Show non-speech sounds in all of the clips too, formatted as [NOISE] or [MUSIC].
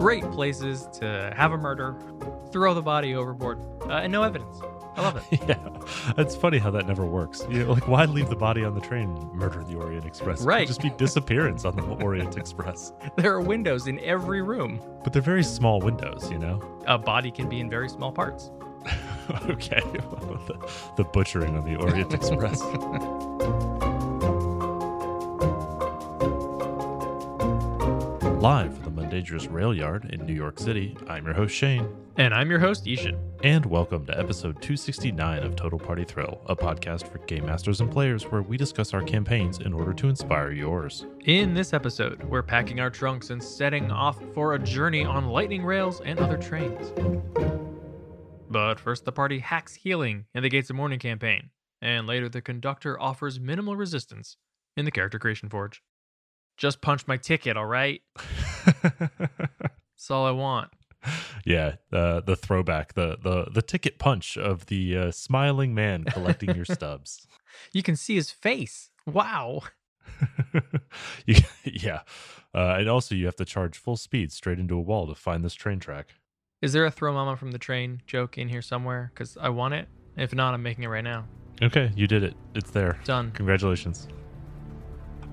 Great places to have a murder, throw the body overboard, uh, and no evidence. I love it. [LAUGHS] yeah, it's funny how that never works. You know, like, why leave the body on the train? and Murder the Orient Express. It Right. just be disappearance on the [LAUGHS] Orient Express. there are windows in every room. But they're very small windows, you know. A body can be in very small parts. [LAUGHS] okay, the, the butchering on the Orient Express. Live Mundangerous Rail Yard in New York City, I'm your host Shane, And I'm your host, I-Hsien. and welcome to episode 269 of Total Party Thrill, a podcast for game masters and players where we discuss our campaigns in order to inspire yours. In this episode, we're packing our trunks and setting off for a journey on lightning rails and other trains. But first, the party hacks healing in the Gates of Mourning campaign, and later, the conductor offers minimal resistance in the Character Creation Forge. Just punch my ticket, all right? That's all I want. yeah, uh, the throwback, the the the ticket punch of the uh, smiling man collecting your [LAUGHS] stubs. You can see his face. Wow. [LAUGHS] you, yeah, uh, and also you have to charge full speed straight into a wall to find this train track. Is there a throw mama from the train joke in here somewhere? Because I want it. If not, I'm making it right now. Okay, you did it. It's there. Done. Congratulations.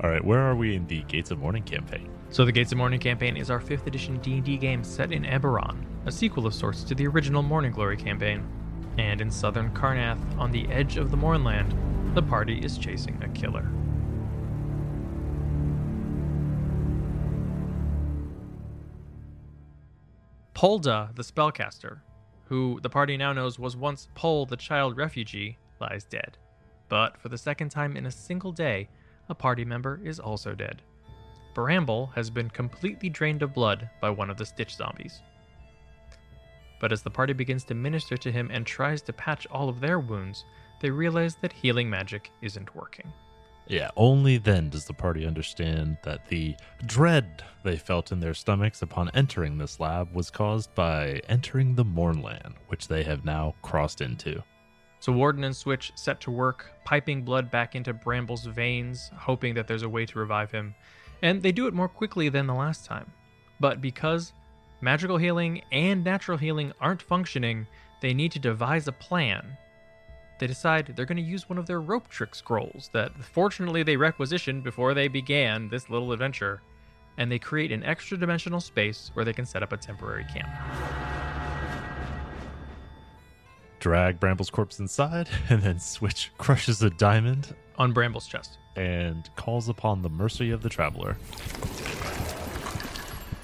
All right, where are we in the Gates of Mourning campaign? So the Gates of Mourning campaign is our 5th edition D&D game set in Eberron, a sequel of sorts to the original Morning Glory campaign. And in southern Karrnath, on the edge of the Mournland, the party is chasing a killer. Polda, the spellcaster, who the party now knows was once Pol, the child refugee, lies dead. But for the second time in a single day, a party member is also dead. Bramble has been completely drained of blood by one of the Stitch zombies. But as the party begins to minister to him and tries to patch all of their wounds, they realize that healing magic isn't working. Yeah, only then does the party understand that the dread they felt in their stomachs upon entering this lab was caused by entering the Mournland, which they have now crossed into. So Warden and Switch set to work, piping blood back into Bramble's veins, hoping that there's a way to revive him. And they do it more quickly than the last time. But because magical healing and natural healing aren't functioning, they need to devise a plan. They decide they're going to use one of their rope trick scrolls that fortunately they requisitioned before they began this little adventure, and they create an extra dimensional space where they can set up a temporary camp. Drag Bramble's corpse inside, [LAUGHS] and then Switch crushes a diamond On Bramble's chest. and calls upon the mercy of the traveler.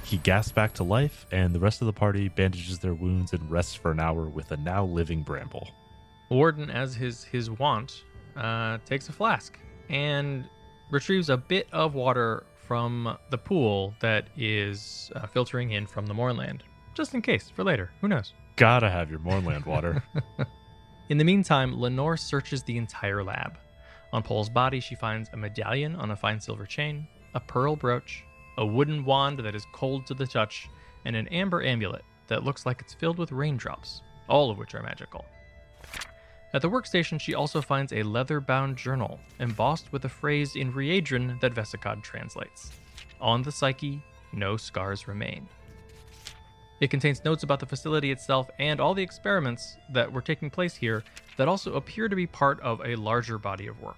He gasps back to life, and the rest of the party bandages their wounds and rests for an hour with a now living Bramble. Warden, as his his wont, uh, takes a flask and retrieves a bit of water from the pool that is uh, filtering in from the Mournland, just in case for later. Who knows? Gotta have your Mournland water. [LAUGHS] In the meantime, Lenore searches the entire lab. On Paul's body, she finds a medallion on a fine silver chain, a pearl brooch, a wooden wand that is cold to the touch, and an amber amulet that looks like it's filled with raindrops, all of which are magical. At the workstation, she also finds a leather bound journal embossed with a phrase in Readrin that Vesicod translates On the psyche, no scars remain. It contains notes about the facility itself and all the experiments that were taking place here that also appear to be part of a larger body of work.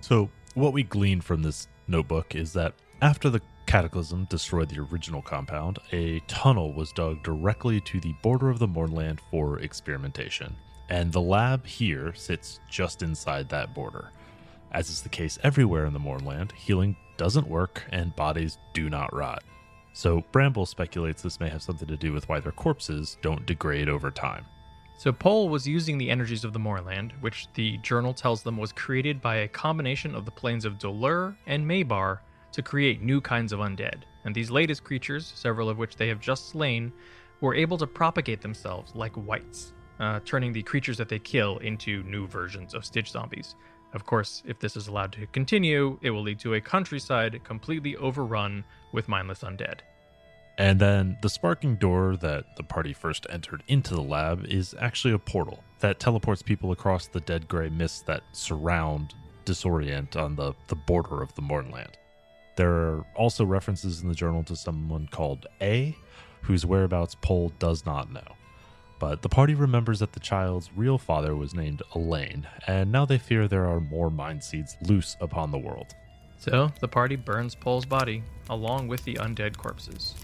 So, what we glean from this notebook is that after the cataclysm destroyed the original compound, a tunnel was dug directly to the border of the Mournland for experimentation. And the lab here sits just inside that border. As is the case everywhere in the Mournland, healing doesn't work and bodies do not rot. So, Bramble speculates this may have something to do with why their corpses don't degrade over time. So Pole was using the energies of the Mournland, which the journal tells them was created by a combination of the planes of Dolurrh and Mabar to create new kinds of undead. And these latest creatures, several of which they have just slain, were able to propagate themselves like wights, uh, turning the creatures that they kill into new versions of Stitch zombies. Of course, if this is allowed to continue, it will lead to a countryside completely overrun with mindless undead. And then the sparking door that the party first entered into the lab is actually a portal that teleports people across the dead gray mists that surround Disorient on the, the border of the Mournland. There are also references in the journal to someone called A, whose whereabouts Pole does not know. But the party remembers that the child's real father was named Elaine, and now they fear there are more mind seeds loose upon the world. So the party burns Paul's body along with the undead corpses.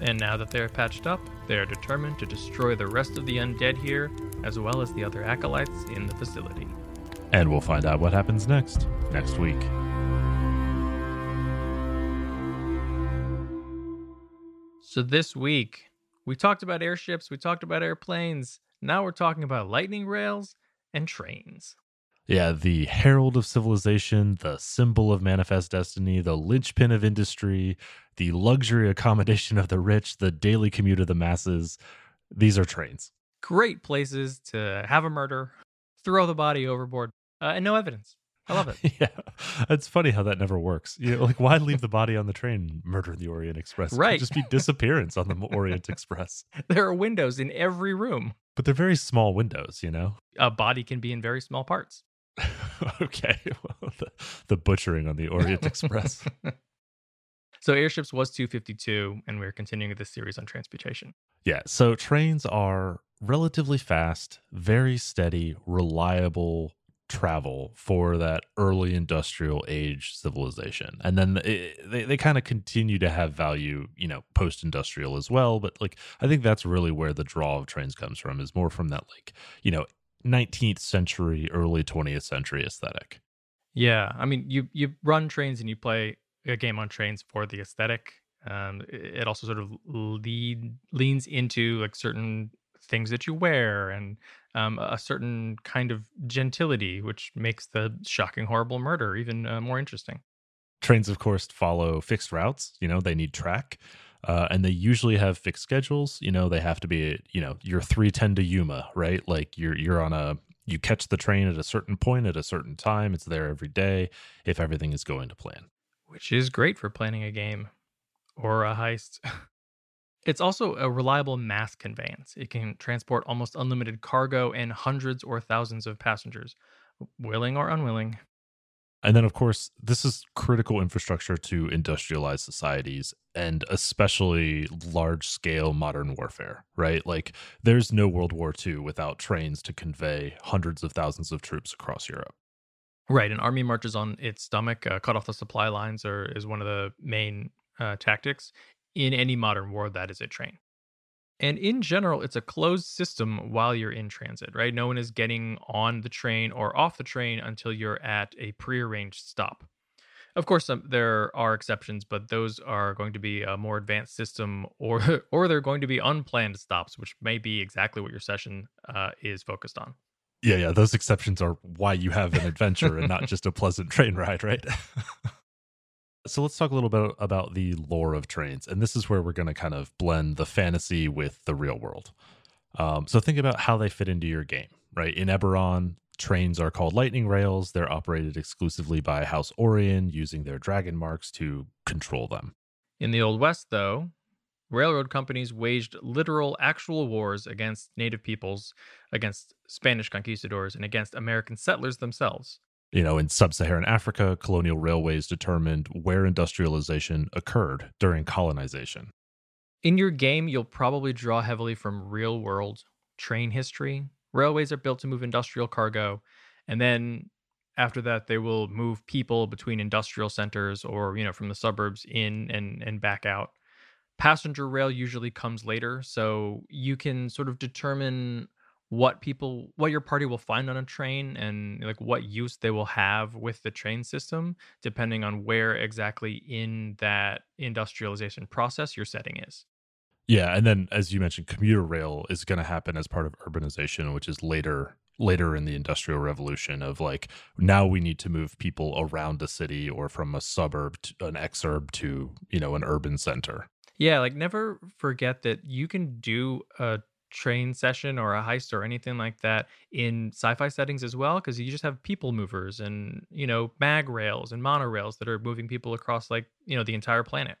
And now that they are patched up, they are determined to destroy the rest of the undead here, as well as the other acolytes in the facility. And we'll find out what happens next, next week. So this week, we talked about airships, we talked about airplanes. Now we're talking about lightning rails and trains. Yeah, the herald of civilization, the symbol of manifest destiny, the linchpin of industry, the luxury accommodation of the rich, the daily commute of the masses. These are trains. Great places to have a murder, throw the body overboard, uh, and no evidence. I love it. [LAUGHS] yeah, it's funny how that never works. You know, like, why leave the body on the train? Murder the Orient Express. Right. just be disappearance on the Orient Express. [LAUGHS] there are windows in every room. But they're very small windows, you know. A body can be in very small parts. [LAUGHS] okay, well, the, the butchering on the Orient Express. so airships was 252, and we're continuing this series on transportation. Yeah, so trains are relatively fast, very steady, reliable travel for that early industrial age civilization. And then it, they, they kind of continue to have value, you know, post industrial as well. But like, I think that's really where the draw of trains comes from, is more from that, like, you know, 19th century, early 20th century aesthetic. Yeah, I mean, you you run trains and you play a game on trains for the aesthetic. Um, it it also sort of lead leans into like certain things that you wear and um, a certain kind of gentility, which makes the shocking, horrible murder even uh, more interesting. Trains, of course, follow fixed routes. You know, they need track. Uh, and they usually have fixed schedules. You know, they have to be, you know, you're 310 to Yuma, right? Like you're you're on a you catch the train at a certain point at a certain time. It's there every day if everything is going to plan. which is great for planning a game or a heist. [LAUGHS] It's also a reliable mass conveyance. It can transport almost unlimited cargo and hundreds or thousands of passengers, willing or unwilling. And then, of course, this is critical infrastructure to industrialized societies and especially large scale modern warfare, right? Like, there's no World War II without trains to convey hundreds of thousands of troops across Europe. Right, an army marches on its stomach. Uh, cut off the supply lines are, is one of the main uh, tactics. In any modern war, that is a train. And in general, it's a closed system while you're in transit, right? No one is getting on the train or off the train until you're at a prearranged stop. Of course, um, there are exceptions, but those are going to be a more advanced system, or [LAUGHS] or they're going to be unplanned stops, which may be exactly what your session uh, is focused on. Yeah, yeah, those exceptions are why you have an adventure and not just a pleasant train ride, right? [LAUGHS] so let's talk a little bit about the lore of trains. And this is where we're going to kind of blend the fantasy with the real world. Um, so think about how they fit into your game, right? In Eberron, trains are called lightning rails. They're operated exclusively by House Orien using their dragon marks to control them. In the Old West, though, railroad companies waged literal, actual wars against native peoples, against Spanish conquistadors, and against American settlers themselves. You know, in sub Saharan Africa, colonial railways determined where industrialization occurred during colonization. In your game, you'll probably draw heavily from real world train history. Railways are built to move industrial cargo, and then after that, they will move people between industrial centers or, you know, from the suburbs in and, and back out. Passenger rail usually comes later, so you can sort of determine what people what your party will find on a train and like what use they will have with the train system depending on where exactly in that industrialization process your setting is Yeah, and then as you mentioned, commuter rail is going to happen as part of urbanization, which is later later in the industrial revolution of like now we need to move people around a city or from a suburb to an exurb to, you know, an urban center. Yeah, like never forget that you can do a train session or a heist or anything like that in sci-fi settings as well because you just have people movers and you know mag rails and monorails that are moving people across like you know the entire planet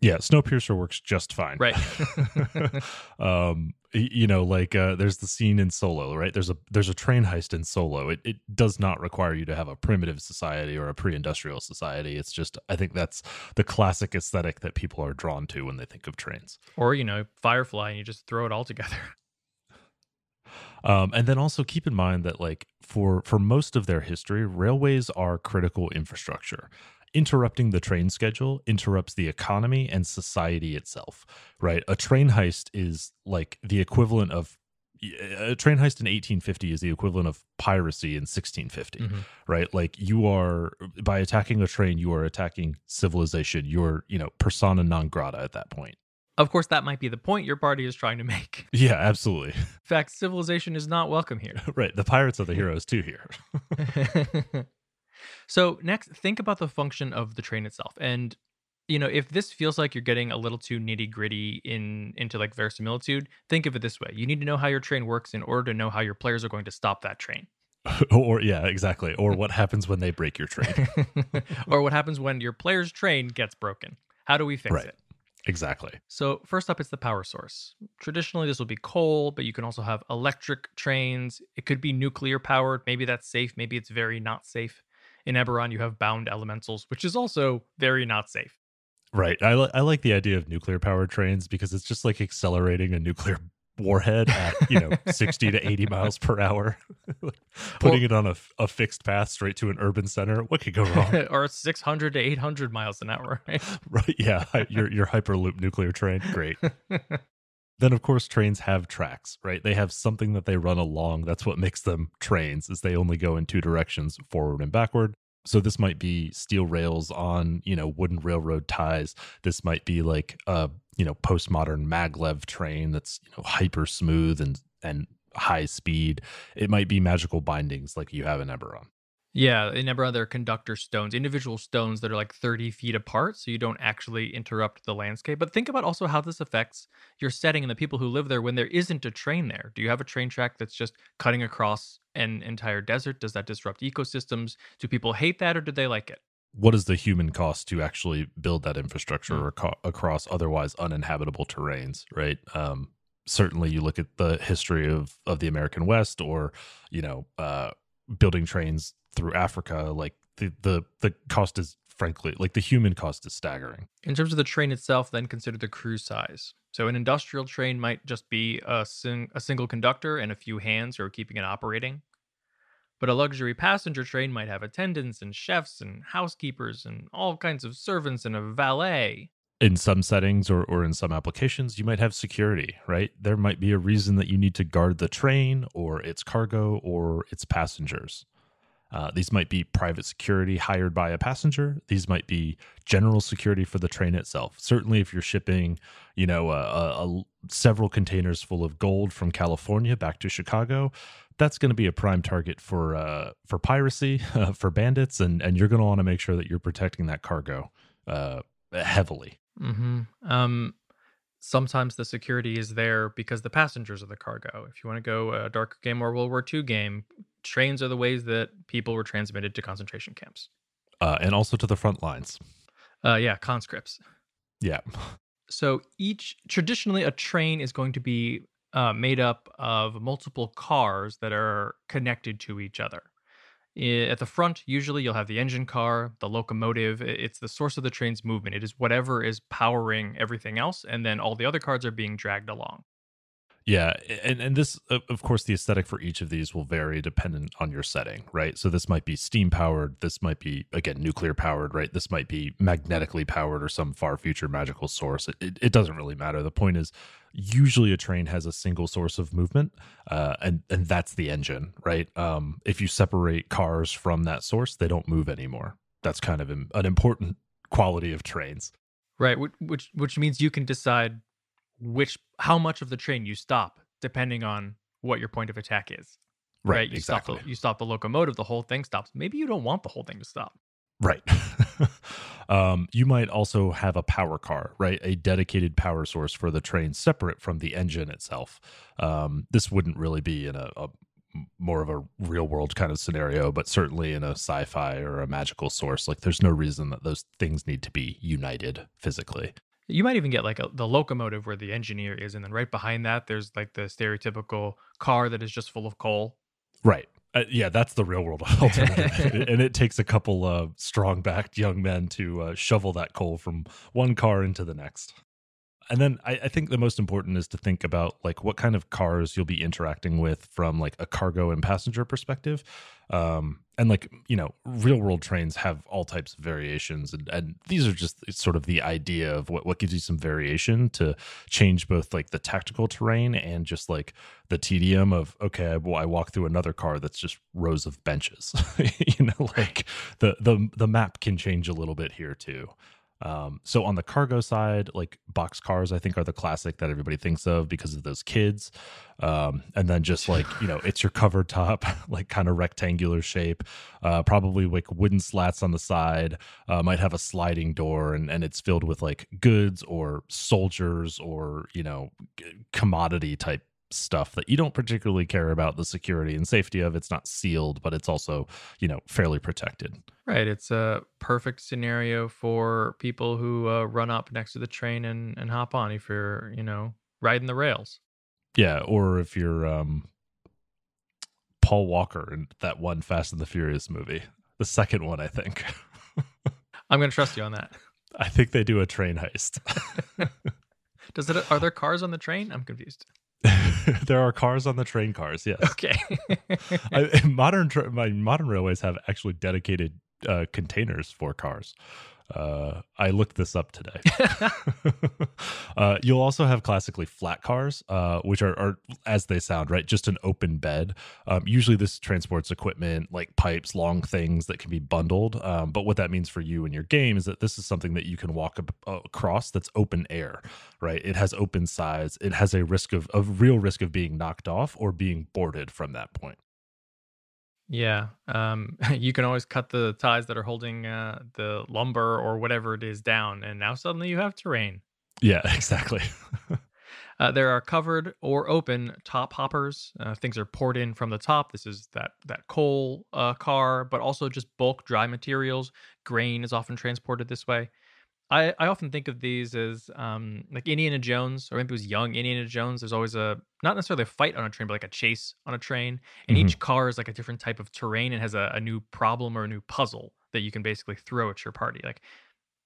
Yeah, Snowpiercer works just fine. right [LAUGHS] um you know like uh, there's the scene in solo right? There's a there's a train heist in solo. It, it does not require you to have a primitive society or a pre-industrial society. It's just i think that's the classic aesthetic that people are drawn to when they think of trains. Or you know firefly and you just throw it all together. [LAUGHS] Um, and then also keep in mind that like for for most of their history railways are critical infrastructure interrupting the train schedule interrupts the economy and society itself, right? A train heist is like the equivalent of a train heist in 1850 is the equivalent of piracy in 1650 mm-hmm. right? Like you are by attacking a train you are attacking civilization. You're you know persona non grata at that point. Of course that might be the point your party is trying to make. [LAUGHS] Yeah absolutely. In fact civilization is not welcome here. [LAUGHS] Right the pirates are the heroes too here [LAUGHS] So next, think about the function of the train itself. And you know, if this feels like you're getting a little too nitty gritty in into like verisimilitude, think of it this way: you need to know how your train works in order to know how your players are going to stop that train. [LAUGHS] or yeah, exactly. Or what happens when they break your train, [LAUGHS] or what happens when your player's train gets broken. How do we fix right. it? Exactly. So, first up, it's the power source. Traditionally, this will be coal, but you can also have electric trains. It could be nuclear powered. Maybe that's safe. Maybe it's very not safe. In Eberron, you have bound elementals, which is also very not safe. Right. I, li- I like the idea of nuclear powered trains because it's just like accelerating a nuclear [LAUGHS] warhead at you know 60 to 80 miles per hour [LAUGHS] putting it on a, a fixed path straight to an urban center what could go wrong [LAUGHS] or 600 to 800 miles an hour right, right yeah your your hyperloop nuclear train great then of course trains have tracks right? They have something that they run along. That's what makes them trains is they only go in two directions forward and backward. So this might be steel rails on you know wooden railroad ties. This might be like a you know postmodern maglev train that's you know hyper smooth and and high speed. It might be magical bindings like you have in eberron yeah, in Eberron, there are conductor stones, individual stones that are like 30 feet apart, so you don't actually interrupt the landscape. But think about also how this affects your setting and the people who live there when there isn't a train there. Do you have a train track that's just cutting across an entire desert? Does that disrupt ecosystems? Do people hate that or do they like it? What is the human cost to actually build that infrastructure mm. across otherwise uninhabitable terrains, right? Um, certainly, you look at the history of, of the American West or, you know, uh, building trains through Africa, like the the the cost is frankly like the human cost is staggering. In terms of the train itself, then consider the crew size. So an industrial train might just be a sing- a single conductor and a few hands who are keeping it operating. But a luxury passenger train might have attendants and chefs and housekeepers and all kinds of servants and a valet. In some settings or, or in some applications, you might have security, right? There might be a reason that you need to guard the train or its cargo or its passengers. Uh, these might be private security hired by a passenger. These might be general security for the train itself. Certainly, if you're shipping, you know, a, a, several containers full of gold from California back to Chicago, that's going to be a prime target for uh, for piracy, uh, [LAUGHS] for bandits, and and you're going to want to make sure that you're protecting that cargo uh, heavily. Mm-hmm. Um, sometimes the security is there because the passengers are the cargo. If you want to go a darker game or World War II game, trains are the ways that people were transmitted to concentration camps. Uh, and also to the front lines. Uh, yeah, conscripts. Yeah. [LAUGHS] So each traditionally a train is going to be uh, made up of multiple cars that are connected to each other. At the front, usually you'll have the engine car, the locomotive. It's the source of the train's movement. It is whatever is powering everything else, and then all the other cars are being dragged along. Yeah, and and this of course the aesthetic for each of these will vary dependent on your setting, right? So this might be steam powered, this might be again nuclear powered, right? This might be magnetically powered or some far future magical source. It, it, it doesn't really matter. The point is usually a train has a single source of movement uh, and and that's the engine, right? Um, if you separate cars from that source, they don't move anymore. That's kind of an important quality of trains. Right, which which means you can decide which how much of the train you stop depending on what your point of attack is. Right, right? You exactly. Stop the, you stop the locomotive, the whole thing stops. Maybe you don't want the whole thing to stop. Right. [LAUGHS] um, you might also have a power car, right? A dedicated power source for the train separate from the engine itself. Um, this wouldn't really be in a, a more of a real world kind of scenario, but certainly in a sci fi or a magical source. Like there's no reason that those things need to be united physically. You might even get like a, the locomotive where the engineer is, and then right behind that, there's like the stereotypical car that is just full of coal. Right. Uh, yeah, that's the real world [LAUGHS] alternative, and it takes a couple of strong-backed young men to uh, shovel that coal from one car into the next. And then I, I, think the most important is to think about like what kind of cars you'll be interacting with from like a cargo and passenger perspective. Um, and like you know, real world trains have all types of variations, and, and these are just sort of the idea of what what gives you some variation to change both like the tactical terrain and just like the tedium of okay, well, I walk through another car that's just rows of benches. [LAUGHS] you know, like the the the map can change a little bit here too. Um, so on the cargo side, like box cars, I think are the classic that everybody thinks of because of those kids. Um, and then just like, you know, it's your cover top, [LAUGHS] like kind of rectangular shape, uh, probably like wooden slats on the side, uh, might have a sliding door and, and it's filled with like goods or soldiers or, you know, commodity type stuff that you don't particularly care about the security and safety of. It's not sealed, but it's also, you know, fairly protected. Right. It's a perfect scenario for people who uh, run up next to the train and, and hop on if you're, you know, riding the rails. Yeah. Or if you're um, Paul Walker in that one Fast and the Furious movie, the second one, I think. [LAUGHS] I'm going to trust you on that. I think they do a train heist. [LAUGHS] Does it? Are there cars on the train? I'm confused. [LAUGHS] there are cars on the train cars. Yes. Okay. [LAUGHS] I, modern my modern railways have actually dedicated uh, containers for cars. Uh, I looked this up today. [LAUGHS] uh, you'll also have classically flat cars, uh, which are, are, as they sound, right? Just an open bed. Um, usually, this transports equipment like pipes, long things that can be bundled. Um, but what that means for you and your game is that this is something that you can walk ab- across that's open air, right? It has open sides. It has a risk of a real risk of being knocked off or being boarded from that point. Yeah. Um, [LAUGHS] you can always cut the ties that are holding uh, the lumber or whatever it is down, and now suddenly you have terrain. Yeah, [LAUGHS] exactly. [LAUGHS] uh, there are covered or open top hoppers. Uh, things are poured in from the top. This is that that coal uh, car, but also just bulk dry materials. Grain is often transported this way. I, I often think of these as um, like Indiana Jones, or maybe it was young Indiana Jones. There's always a not necessarily a fight on a train, but like a chase on a train, and mm-hmm. each car is like a different type of terrain and has a, a new problem or a new puzzle that you can basically throw at your party. Like,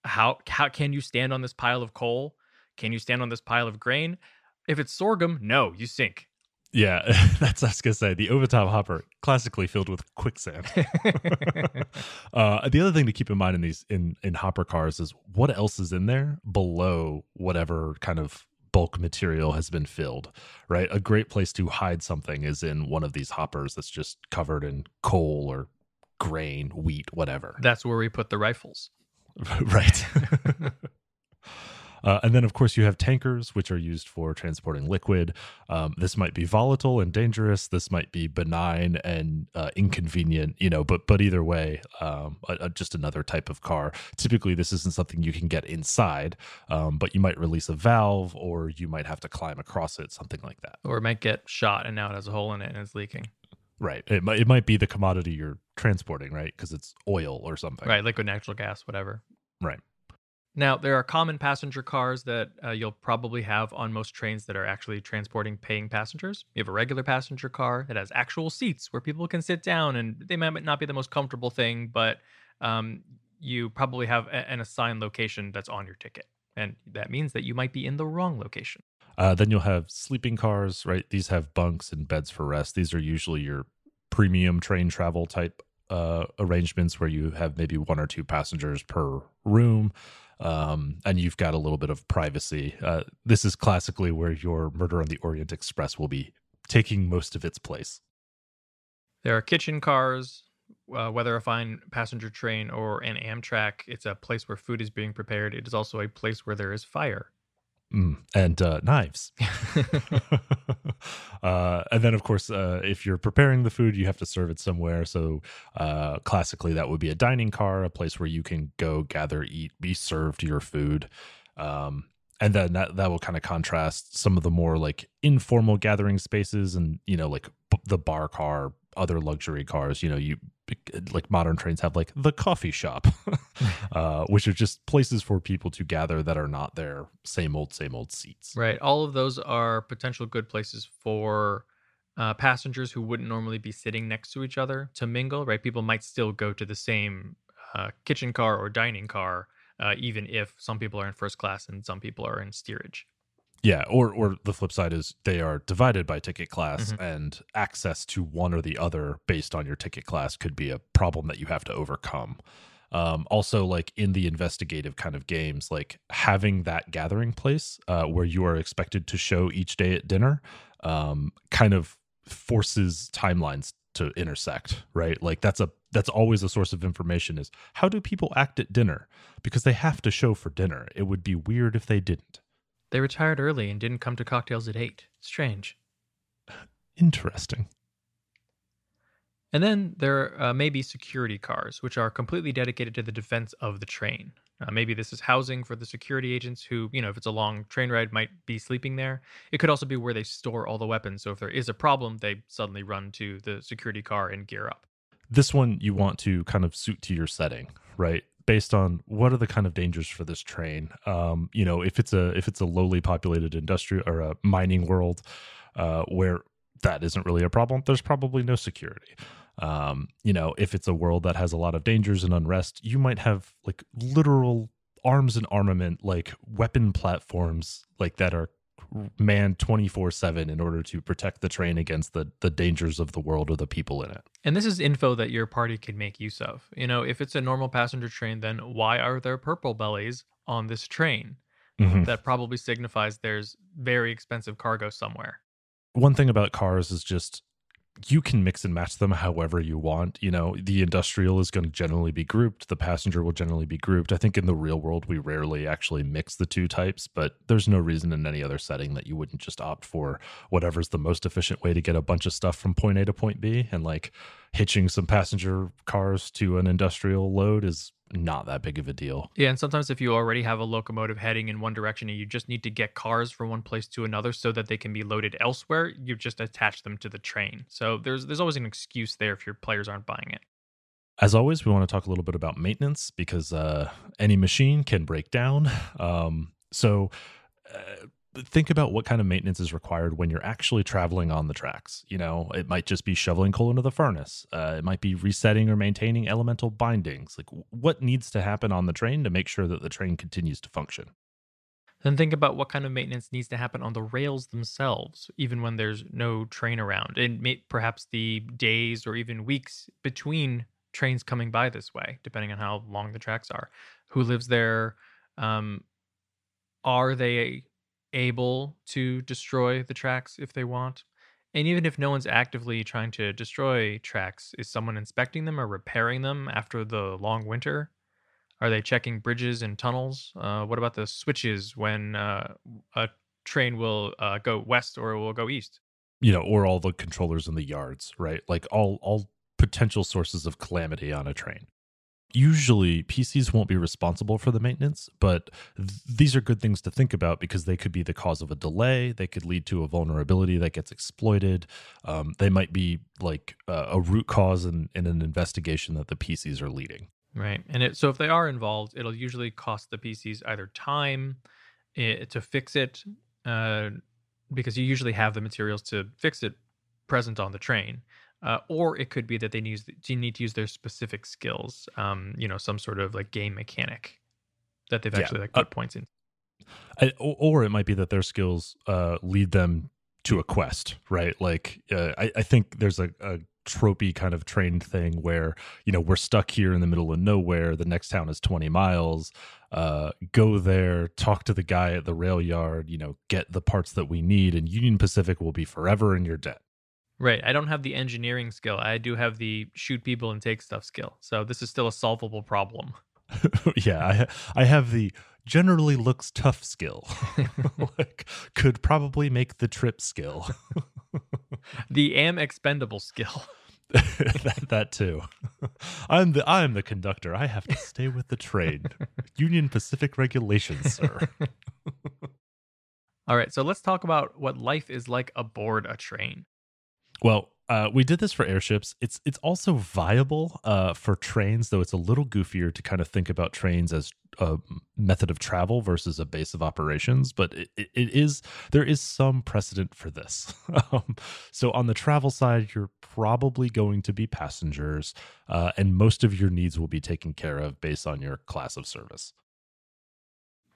how how can you stand on this pile of coal? Can you stand on this pile of grain? If it's sorghum, no, you sink. Yeah, [LAUGHS] that's I was gonna say. The overtop hopper, classically filled with quicksand. [LAUGHS] uh, the other thing to keep in mind in these in in hopper cars is what else is in there below whatever kind of bulk material has been filled. Right, a great place to hide something is in one of these hoppers that's just covered in coal or grain, wheat, whatever. That's where we put the rifles. [LAUGHS] right. Uh, and then, of course, you have tankers, which are used for transporting liquid. Um, this might be volatile and dangerous. This might be benign and uh, inconvenient, you know, but but either way, um, a, a, just another type of car. Typically, this isn't something you can get inside, um, but you might release a valve or you might have to climb across it, something like that. Or it might get shot and now it has a hole in it and it's leaking. Right. It might, it might be the commodity you're transporting, right? Because it's oil or something. Right. Liquid natural gas, whatever. Right. Now, there are common passenger cars that uh, you'll probably have on most trains that are actually transporting paying passengers. You have a regular passenger car that has actual seats where people can sit down, and they might not be the most comfortable thing, but um, you probably have a- an assigned location that's on your ticket. And that means that you might be in the wrong location. Uh, then you'll have sleeping cars, right? These have bunks and beds for rest. These are usually your premium train travel type uh, arrangements where you have maybe one or two passengers per room um, and you've got a little bit of privacy. Uh, this is classically where your Murder on the Orient Express will be taking most of its place. There are kitchen cars, uh, whether a fine passenger train or an Amtrak. It's a place where food is being prepared. It is also a place where there is fire. Mm, and uh, knives. [LAUGHS] uh, and then, of course, uh, if you're preparing the food, you have to serve it somewhere. So, uh, classically, that would be a dining car, a place where you can go, gather, eat, be served your food. Um, and then that, that will kind of contrast some of the more like informal gathering spaces and, you know, like b- the bar car, other luxury cars. You know, you like modern trains have like the coffee shop, [LAUGHS] uh, which are just places for people to gather that are not their same old, same old seats. Right. All of those are potential good places for uh, passengers who wouldn't normally be sitting next to each other to mingle. Right. People might still go to the same uh, kitchen car or dining car, uh, even if some people are in first class and some people are in steerage. Yeah, or or the flip side is they are divided by ticket class mm-hmm. and access to one or the other based on your ticket class could be a problem that you have to overcome. Um, also, like in the investigative kind of games, like having that gathering place uh, where you are expected to show each day at dinner, um, kind of forces timelines to intersect, right? Like that's a that's always a source of information is how do people act at dinner because they have to show for dinner. It would be weird if they didn't. They retired early and didn't come to cocktails at 8. Strange. Interesting. And then there uh, may be security cars, which are completely dedicated to the defense of the train. Uh, maybe this is housing for the security agents who, you know, if it's a long train ride, might be sleeping there. It could also be where they store all the weapons. So if there is a problem, they suddenly run to the security car and gear up. This one you want to kind of suit to your setting, right? Based on what are the kind of dangers for this train. Um, you know, if it's a if it's a lowly populated industrial or a mining world uh, where that isn't really a problem, there's probably no security. Um, you know, if it's a world that has a lot of dangers and unrest, you might have like literal arms and armament, like weapon platforms, like that are manned 24 7 in order to protect the train against the, the dangers of the world or the people in it. And this is info that your party can make use of. You know, if it's a normal passenger train, then why are there purple bellies on this train? Mm-hmm. That probably signifies there's very expensive cargo somewhere. One thing about cars is just you can mix and match them however you want. You know, the industrial is going to generally be grouped, the passenger will generally be grouped. I think in the real world, we rarely actually mix the two types, but there's no reason in any other setting that you wouldn't just opt for whatever's the most efficient way to get a bunch of stuff from point A to point B. And like hitching some passenger cars to an industrial load is not that big of a deal. Yeah, and sometimes if you already have a locomotive heading in one direction and you just need to get cars from one place to another so that they can be loaded elsewhere, you just attach them to the train. So there's there's always an excuse there if your players aren't buying it. As always, we want to talk a little bit about maintenance because uh, any machine can break down. Um, so uh, think about what kind of maintenance is required when you're actually traveling on the tracks. You know, it might just be shoveling coal into the furnace. Uh, it might be resetting or maintaining elemental bindings. Like, what needs to happen on the train to make sure that the train continues to function? Then think about what kind of maintenance needs to happen on the rails themselves, even when there's no train around, and perhaps the days or even weeks between trains coming by this way, depending on how long the tracks are. Who lives there? Um, are they able to destroy the tracks if they want. And even if no one's actively trying to destroy tracks, is someone inspecting them or repairing them after the long winter? Are they checking bridges and tunnels? Uh, what about the switches when uh, a train will uh, go west or will go east? You know, or all the controllers in the yards, right? Like all all potential sources of calamity on a train usually PCs won't be responsible for the maintenance, but th- these are good things to think about because they could be the cause of a delay. They could lead to a vulnerability that gets exploited. Um, they might be like uh, a root cause in, in an investigation that the PCs are leading. Right. And it, so if they are involved, it'll usually cost the PCs either time it, eh, to fix it, uh, because you usually have the materials to fix it present on the train uh, or it could be that they need, need to use their specific skills, um, you know, some sort of like game mechanic that they've actually yeah. like put uh, points in. I, or it might be that their skills uh, lead them to a quest, right? Like uh, I, I, think there's a, a tropey kind of trained thing where you know we're stuck here in the middle of nowhere. The next town is 20 miles. Uh, go there, talk to the guy at the rail yard. You know, get the parts that we need, and Union Pacific will be forever in your debt. Right. I don't have the engineering skill. I do have the shoot people and take stuff skill. So this is still a solvable problem. [LAUGHS] yeah, I I have the generally looks tough skill. [LAUGHS] like could probably make the trip skill. [LAUGHS] the am expendable skill. that, that too. I'm the I'm the conductor. I have to stay with the train. Union Pacific regulations, sir. All right, so let's talk about what life is like aboard a train. Well, uh, we did this for airships. It's it's also viable uh, for trains, though it's a little goofier to kind of think about trains as a method of travel versus a base of operations. But it, it is there is some precedent for this. [LAUGHS] um, so on the travel side, you're probably going to be passengers, uh, and most of your needs will be taken care of based on your class of service.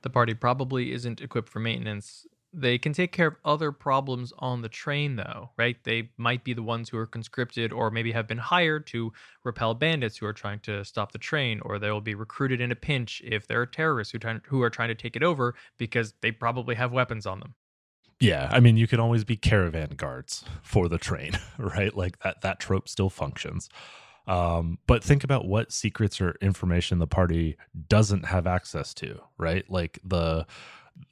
The party probably isn't equipped for maintenance they can take care of other problems on the train, though, right? They might be the ones who are conscripted or maybe have been hired to repel bandits who are trying to stop the train, or they will be recruited in a pinch if there are terrorists who, try, who are trying to take it over because they probably have weapons on them. Yeah, I mean, you can always be caravan guards [LAUGHS] for the train, [LAUGHS] right? Like that that trope still functions. Um, but think about what secrets or information the party doesn't have access to, right? Like the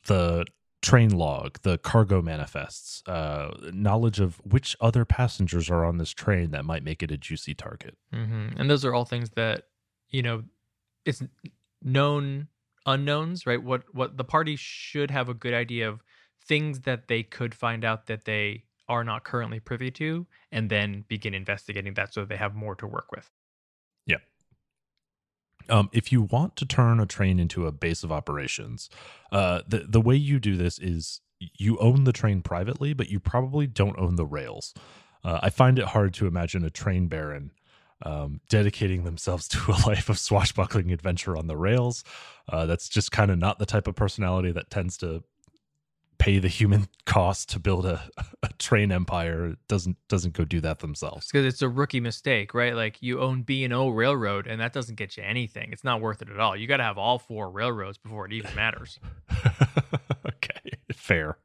the train log, the cargo manifests, uh, knowledge of which other passengers are on this train that might make it a juicy target. Mm-hmm. And those are all things that you know, it's known unknowns, right? What what the party should have a good idea of things that they could find out that they are not currently privy to, and then begin investigating that so they have more to work with. Um, if you want to turn a train into a base of operations, uh, the the way you do this is you own the train privately, but you probably don't own the rails. Uh, I find it hard to imagine a train baron um, dedicating themselves [LAUGHS] to a life of swashbuckling adventure on the rails. Uh, that's just kind of not the type of personality that tends to pay the human [LAUGHS] cost to build a, a train empire doesn't doesn't go do that themselves. Because it's a rookie mistake right? Like you own b and o railroad and that doesn't get you anything. It's not worth it at all. You got to have all four railroads before it even matters. [LAUGHS] Okay fair.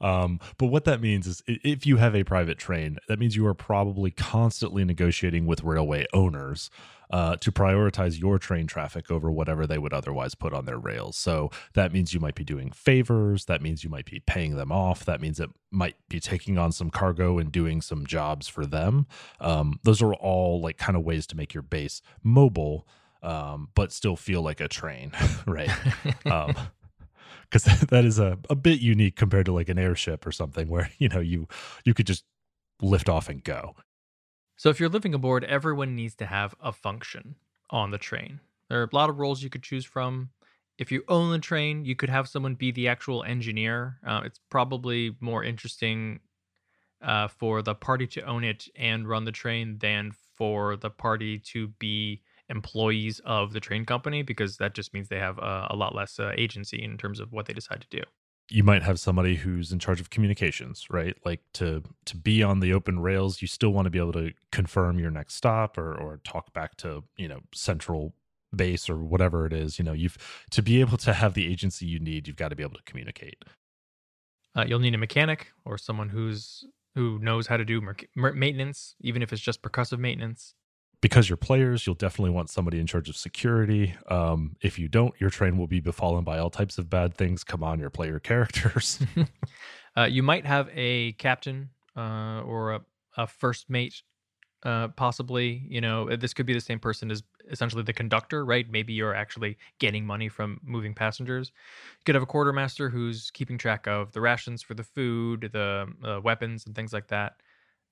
Um, but what that means is if you have a private train, that means you are probably constantly negotiating with railway owners uh, to prioritize your train traffic over whatever they would otherwise put on their rails. So that means you might be doing favors. That means you might be paying them off. That means it might be taking on some cargo and doing some jobs for them. Um, those are all like kind of ways to make your base mobile, um, but still feel like a train, [LAUGHS] right? [LAUGHS] um, because [LAUGHS] that is a, a bit unique compared to like an airship or something where you know you you could just lift off and go so if you're living aboard everyone needs to have a function on the train. There are a lot of roles you could choose from. If you own the train you could have someone be the actual engineer. Uh, it's probably more interesting uh, for the party to own it and run the train than for the party to be employees of the train company because that just means they have uh, a lot less uh, agency in terms of what they decide to do you might have somebody who's in charge of communications right? Like to to be on the open rails you still want to be able to confirm your next stop or or talk back to you know central base or whatever it is you know you've to be able to have the agency you need you've got to be able to communicate. Uh, you'll need a mechanic or someone who's who knows how to do mer- maintenance even if it's just percussive maintenance because you're players, you'll definitely want somebody in charge of security. Um, if you don't, your train will be befallen by all types of bad things come on your player [LAUGHS] characters. [LAUGHS] uh, you might have a captain uh, or a, a, first mate, uh, possibly. You know, this could be the same person as essentially the conductor, right? Maybe you're actually getting money from moving passengers. You could have a quartermaster who's keeping track of the rations for the food, the uh, weapons, and things like that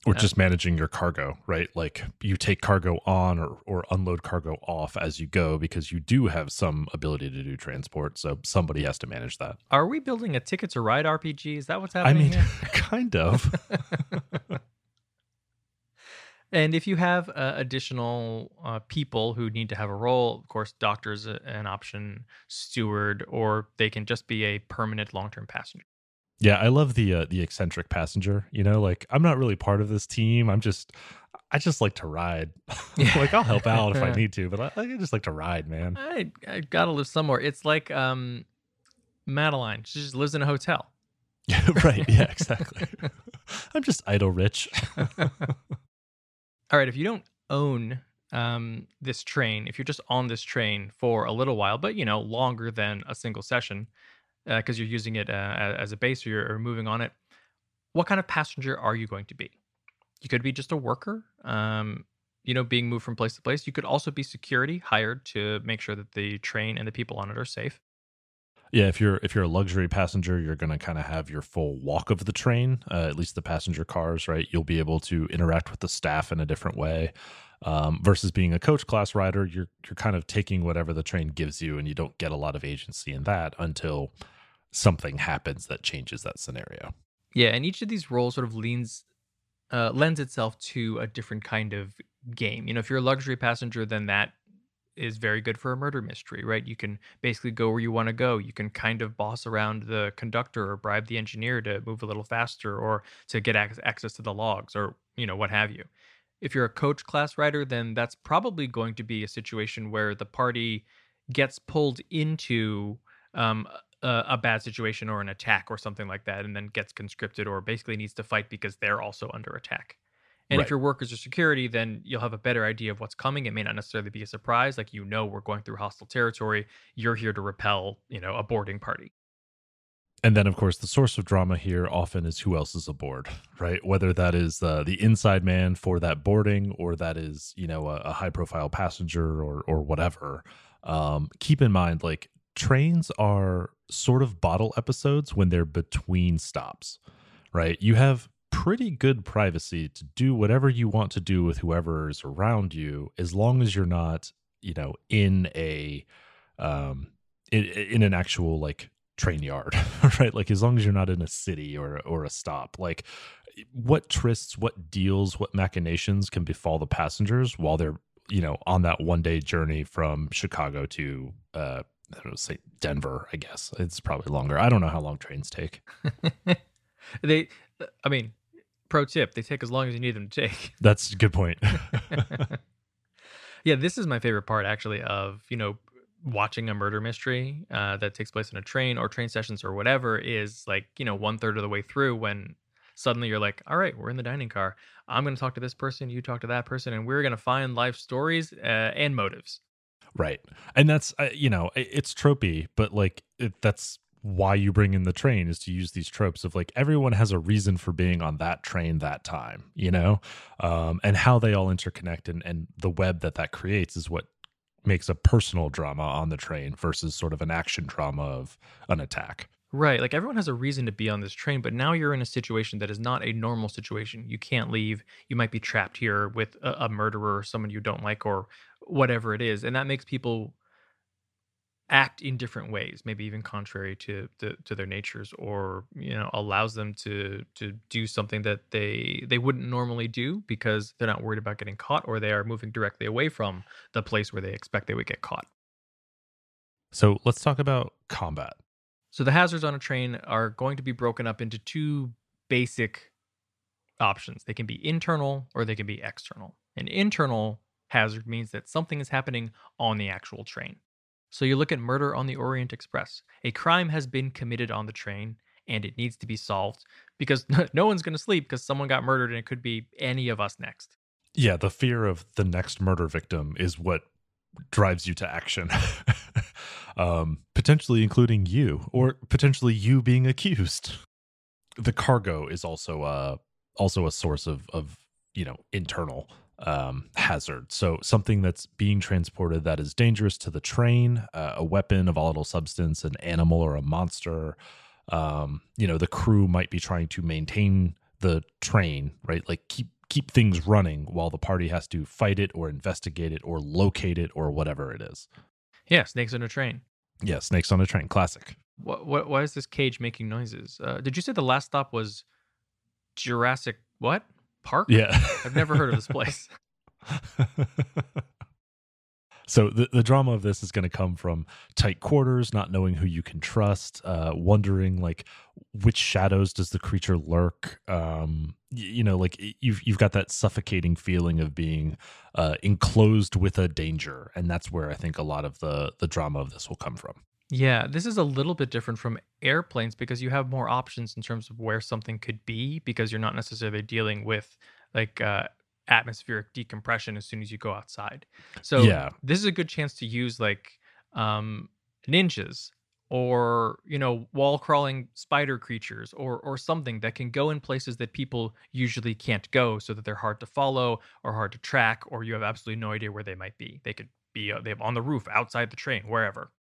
or just managing your cargo right? Like you take cargo on or, or unload cargo off as you go because you do have some ability to do transport so somebody has to manage that. Are we building a ticket to ride rpg is that what's happening i mean [LAUGHS] kind of. [LAUGHS] And if you have uh, additional uh, people who need to have a role of course doctor's an option steward or they can just be a permanent long-term passenger yeah, I love the uh, the eccentric passenger. You know, like I'm not really part of this team. I'm just I just like to ride. [LAUGHS] like I'll help out if I [LAUGHS] need to, but I, I just like to ride, man. I I gotta live somewhere. It's like um, Madeline. She just lives in a hotel. [LAUGHS] right. Yeah. Exactly. I'm just idle rich. All right. If you don't own um, this train, if you're just on this train for a little while, but you know longer than a single session, because uh, you're using it uh, as a base or you're moving on it, what kind of passenger are you going to be? You could be just a worker, um, you know, being moved from place to place. You could also be security hired to make sure that the train and the people on it are safe. Yeah, if you're if you're a luxury passenger, you're going to kind of have your full walk of the train, uh, at least the passenger cars, right? You'll be able to interact with the staff in a different way. Um, versus being a coach class rider, you're you're kind of taking whatever the train gives you, and you don't get a lot of agency in that until something happens that changes that scenario. Yeah, and each of these roles sort of leans uh, lends itself to a different kind of game. You know, if you're a luxury passenger, then that is very good for a murder mystery, right? You can basically go where you want to go. You can kind of boss around the conductor or bribe the engineer to move a little faster or to get access to the logs or, you know, what have you. If you're a coach class rider, then that's probably going to be a situation where the party gets pulled into um, a, a bad situation or an attack or something like that and then gets conscripted or basically needs to fight because they're also under attack. And Right. if your workers are security, then you'll have a better idea of what's coming. It may not necessarily be a surprise. Like you know we're going through hostile territory. You're here to repel, you know, a boarding party. And then, of course, the source of drama here often is who else is aboard, right? Whether that is uh, the inside man for that boarding, or that is you know a, a high profile passenger, or or whatever. Um, keep in mind, like trains are sort of bottle episodes when they're between stops, right? You have pretty good privacy to do whatever you want to do with whoever is around you, as long as you're not, you know, in a um in, in an actual like train yard [LAUGHS] right? Like as long as you're not in a city or or a stop like what trysts what deals what machinations can befall the passengers while they're you know on that one day journey from chicago to uh i don't know say denver i guess. It's probably longer. I don't know how long trains take. [LAUGHS] They, I mean, pro tip: they take as long as you need them to take. that's a good point. [LAUGHS] Yeah, this is my favorite part actually of you know watching a murder mystery uh, that takes place in a train or train sessions or whatever is like you know one third of the way through when suddenly you're like all right we're in the dining car i'm going to talk to this person you talk to that person and we're going to find life stories uh, and motives Right. And that's, uh, you know, it's tropey, but like it, that's why you bring in the train is to use these tropes of like everyone has a reason for being on that train that time, you know? Um, and how they all interconnect and, and the web that that creates is what makes a personal drama on the train versus sort of an action drama of an attack. Right. Like everyone has a reason to be on this train, but now you're in a situation that is not a normal situation. You can't leave. You might be trapped here with a, a murderer or someone you don't like or whatever it is. And that makes people act in different ways, maybe even contrary to, to to their natures or, you know, allows them to to do something that they they wouldn't normally do because they're not worried about getting caught or they are moving directly away from the place where they expect they would get caught. So let's talk about combat. So the hazards on a train are going to be broken up into two basic options. They can be internal or they can be external. An internal hazard means that something is happening on the actual train. So you look at murder on the Orient Express. A crime has been committed on the train and it needs to be solved because [LAUGHS] no one's going to sleep because someone got murdered and it could be any of us next. Yeah, the fear of the next murder victim is what drives you to action. [LAUGHS] um, potentially including you, or potentially you being accused. The cargo is also uh also a source of of you know internal um hazard. So something that's being transported that is dangerous to the train, uh, a weapon, a volatile substance, an animal or a monster. Um, you know, the crew might be trying to maintain the train, right? Like keep keep things running while the party has to fight it or investigate it or locate it or whatever it is. Yeah, snakes on a train. Yeah, snakes on a train, classic. What, what, why is this cage making noises? Uh, did you say the last stop was Jurassic what? Park? Yeah. I've never heard of this place. [LAUGHS] so the, the drama of this is going to come from tight quarters not knowing who you can trust uh wondering like which shadows does the creature lurk um y- you know like you've you've got that suffocating feeling of being uh enclosed with a danger and that's where i think a lot of the the drama of this will come from Yeah, this is a little bit different from airplanes because you have more options in terms of where something could be because you're not necessarily dealing with like uh, atmospheric decompression as soon as you go outside. So Yeah. this is a good chance to use like um, ninjas or you know wall crawling spider creatures or or something that can go in places that people usually can't go so that they're hard to follow or hard to track or you have absolutely no idea where they might be they could be uh, they have on the roof outside the train wherever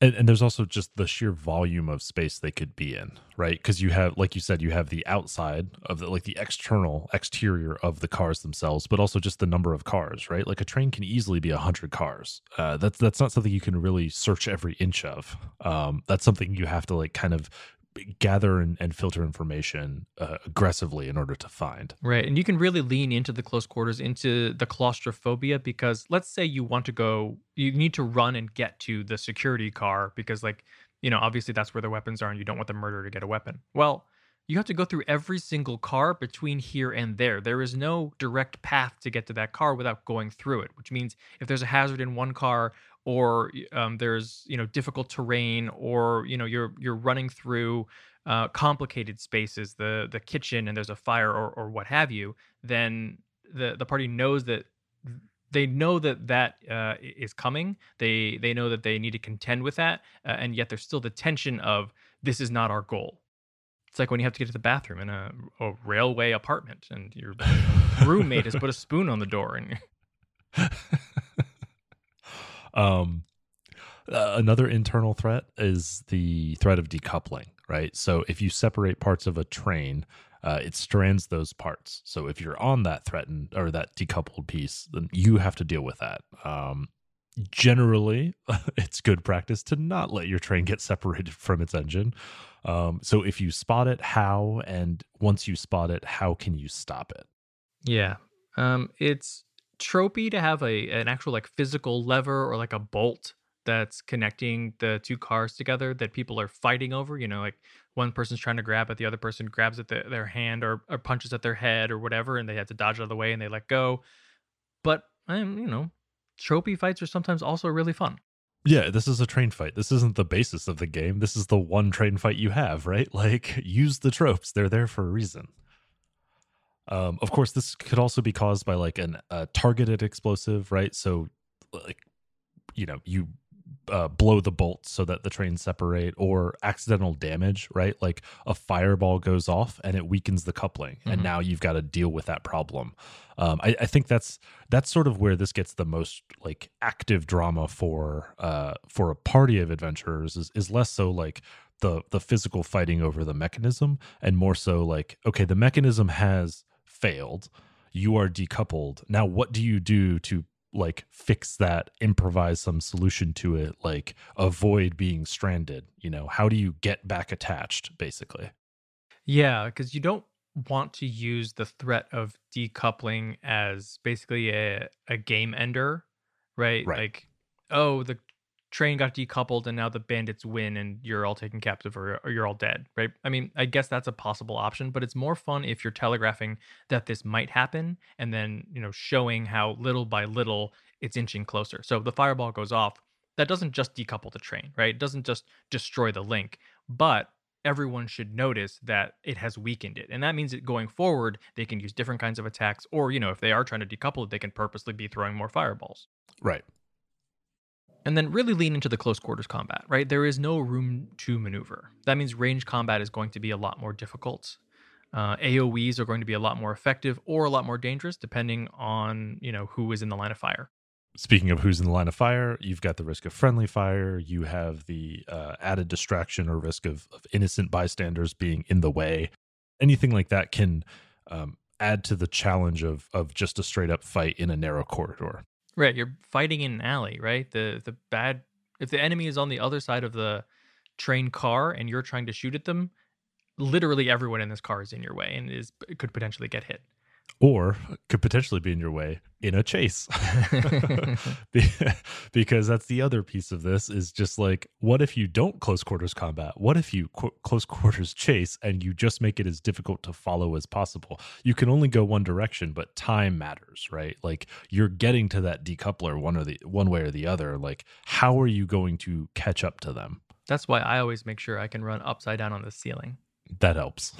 and, and there's also just the sheer volume of space they could be in right? Because you have like you said you have the outside of the like the external exterior of the cars themselves but also just the number of cars right? Like a train can easily be 100 cars. Uh, that's that's not something you can really search every inch of. Um, that's something you have to like kind of gather and, and filter information uh, aggressively in order to find. Right. And you can really lean into the close quarters, into the claustrophobia, because let's say you want to go, you need to run and get to the security car because, like, you know, obviously that's where the weapons are and you don't want the murderer to get a weapon. Well, you have to go through every single car between here and there. There is no direct path to get to that car without going through it, which means if there's a hazard in one car or um, there's you know difficult terrain or you know you're you're running through uh, complicated spaces the the kitchen and there's a fire or, or what have you then the the party knows that they know that that uh, is coming. They they know that they need to contend with that uh, and yet there's still the tension of this is not our goal. It's like when you have to get to the bathroom in a, a railway apartment and your [LAUGHS] roommate has put a spoon on the door and um, uh, another internal threat is the threat of decoupling, right? So if you separate parts of a train, uh, it strands those parts. So if you're on that threatened or that decoupled piece, then you have to deal with that. Um, generally, [LAUGHS] it's good practice to not let your train get separated from its engine. Um, so if you spot it, how? And once you spot it, how can you stop it? Yeah. Um, it's tropey to have a an actual like physical lever or like a bolt that's connecting the two cars together that people are fighting over. You know, like one person's trying to grab it, the other person grabs at the, their hand or, or punches at their head or whatever, and they have to dodge out of the way and they let go. But um, you know, tropey fights are sometimes also really fun. Yeah, this is a train fight. This isn't the basis of the game. This is the one train fight you have, right? [LAUGHS] Like, use the tropes. They're there for a reason. Um, of course, this could also be caused by like an, a targeted explosive, right? So, like, you know, you uh, blow the bolts so that the trains separate, or accidental damage, right? Like a fireball goes off and it weakens the coupling, mm-hmm. and now you've got to deal with that problem. Um, I, I, think that's that's sort of where this gets the most like active drama for uh, for a party of adventurers is is less so like the the physical fighting over the mechanism and more so like okay the mechanism has failed you are decoupled. Now what do you do to like fix that improvise some solution to it like avoid being stranded you know? How do you get back attached basically? Yeah because you don't want to use the threat of decoupling as basically a, a game ender right? right. Like oh the train got decoupled and now the bandits win and you're all taken captive or, or, you're all dead, right? I mean, I guess that's a possible option, but it's more fun if you're telegraphing that this might happen and then, you know, showing how little by little it's inching closer. So the fireball goes off. That doesn't just decouple the train, right? It doesn't just destroy the link, but everyone should notice that it has weakened it. And that means that going forward, they can use different kinds of attacks, or, you know, if they are trying to decouple it, they can purposely be throwing more fireballs. Right and then really lean into the close quarters combat, right? There is no room to maneuver. That means range combat is going to be a lot more difficult. Uh, AOE's are going to be a lot more effective or a lot more dangerous, depending on you know who is in the line of fire. Speaking of who's in the line of fire, you've got the risk of friendly fire. You have the uh, added distraction or risk of, of, innocent bystanders being in the way. Anything like that can um, add to the challenge of of just a straight up fight in a narrow corridor. Right, you're fighting in an alley, right? The the bad if the enemy is on the other side of the train car and you're trying to shoot at them, literally everyone in this car is in your way and is could potentially get hit or could potentially be in your way in a chase. [LAUGHS] Because that's the other piece of this is just like what if you don't close quarters combat? What if you qu- close quarters chase and you just make it as difficult to follow as possible? You can only go one direction but time matters right? Like you're getting to that decoupler one or the one way or the other. Like how are you going to catch up to them? That's why i always make sure i can run upside down on the ceiling that helps.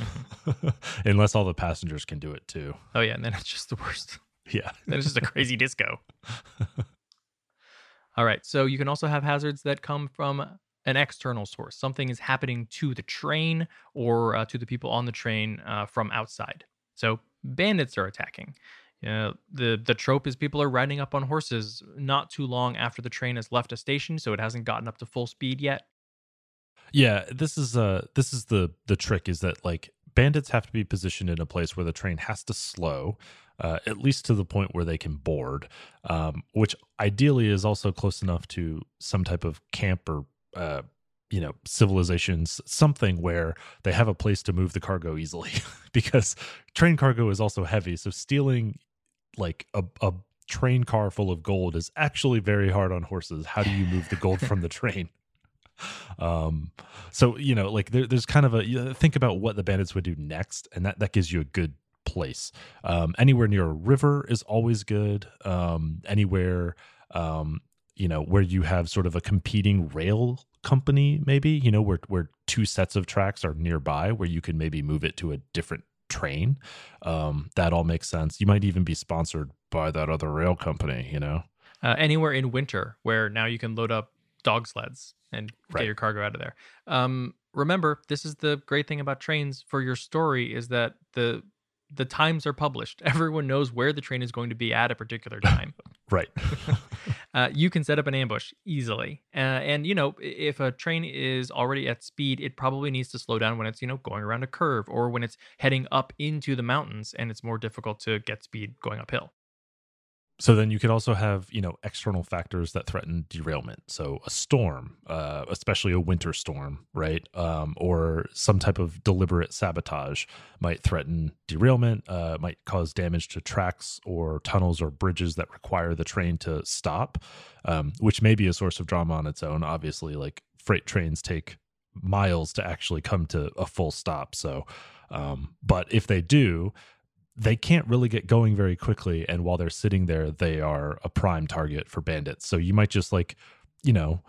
[LAUGHS] Unless all the passengers can do it too. Oh yeah, and then it's just the worst. Yeah. [LAUGHS] then it's just a crazy disco. [LAUGHS] all right. So you can also have hazards that come from an external source. Something is happening to the train or uh, to the people on the train uh, from outside. So bandits are attacking. Yeah, the the trope is people are riding up on horses not too long after the train has left a station, so it hasn't gotten up to full speed yet. Yeah, this is uh this is the the trick is that like bandits have to be positioned in a place where the train has to slow, uh, at least to the point where they can board, um, which ideally is also close enough to some type of camp or uh, you know civilizations something where they have a place to move the cargo easily [LAUGHS] because train cargo is also heavy. So stealing like a, a train car full of gold is actually very hard on horses. How do you move the gold from the train um so you know like there, there's kind of a you think about what the bandits would do next and that that gives you a good place. Um anywhere near a river is always good. Um anywhere um you know where you have sort of a competing rail company maybe you know where where two sets of tracks are nearby where you can maybe move it to a different train. Um that all makes sense. You might even be sponsored by that other rail company you know? Uh, anywhere in winter where now you can load up dog sleds and Right. get your cargo out of there um remember this is the great thing about trains for your story is that the the times are published [LAUGHS] everyone knows where the train is going to be at a particular [LAUGHS] time right [LAUGHS] uh, you can set up an ambush easily. Uh, and, you know, if a train is already at speed, it probably needs to slow down when it's, you know, going around a curve or when it's heading up into the mountains and it's more difficult to get speed going uphill. So then you could also have you know external factors that threaten derailment. So a storm uh, especially a winter storm right? Um, or some type of deliberate sabotage might threaten derailment uh, might cause damage to tracks or tunnels or bridges that require the train to stop um, which may be a source of drama on its own. Obviously like freight trains take miles to actually come to a full stop. So um, but if they do they can't really get going very quickly and while they're sitting there they are a prime target for bandits so you might just like you know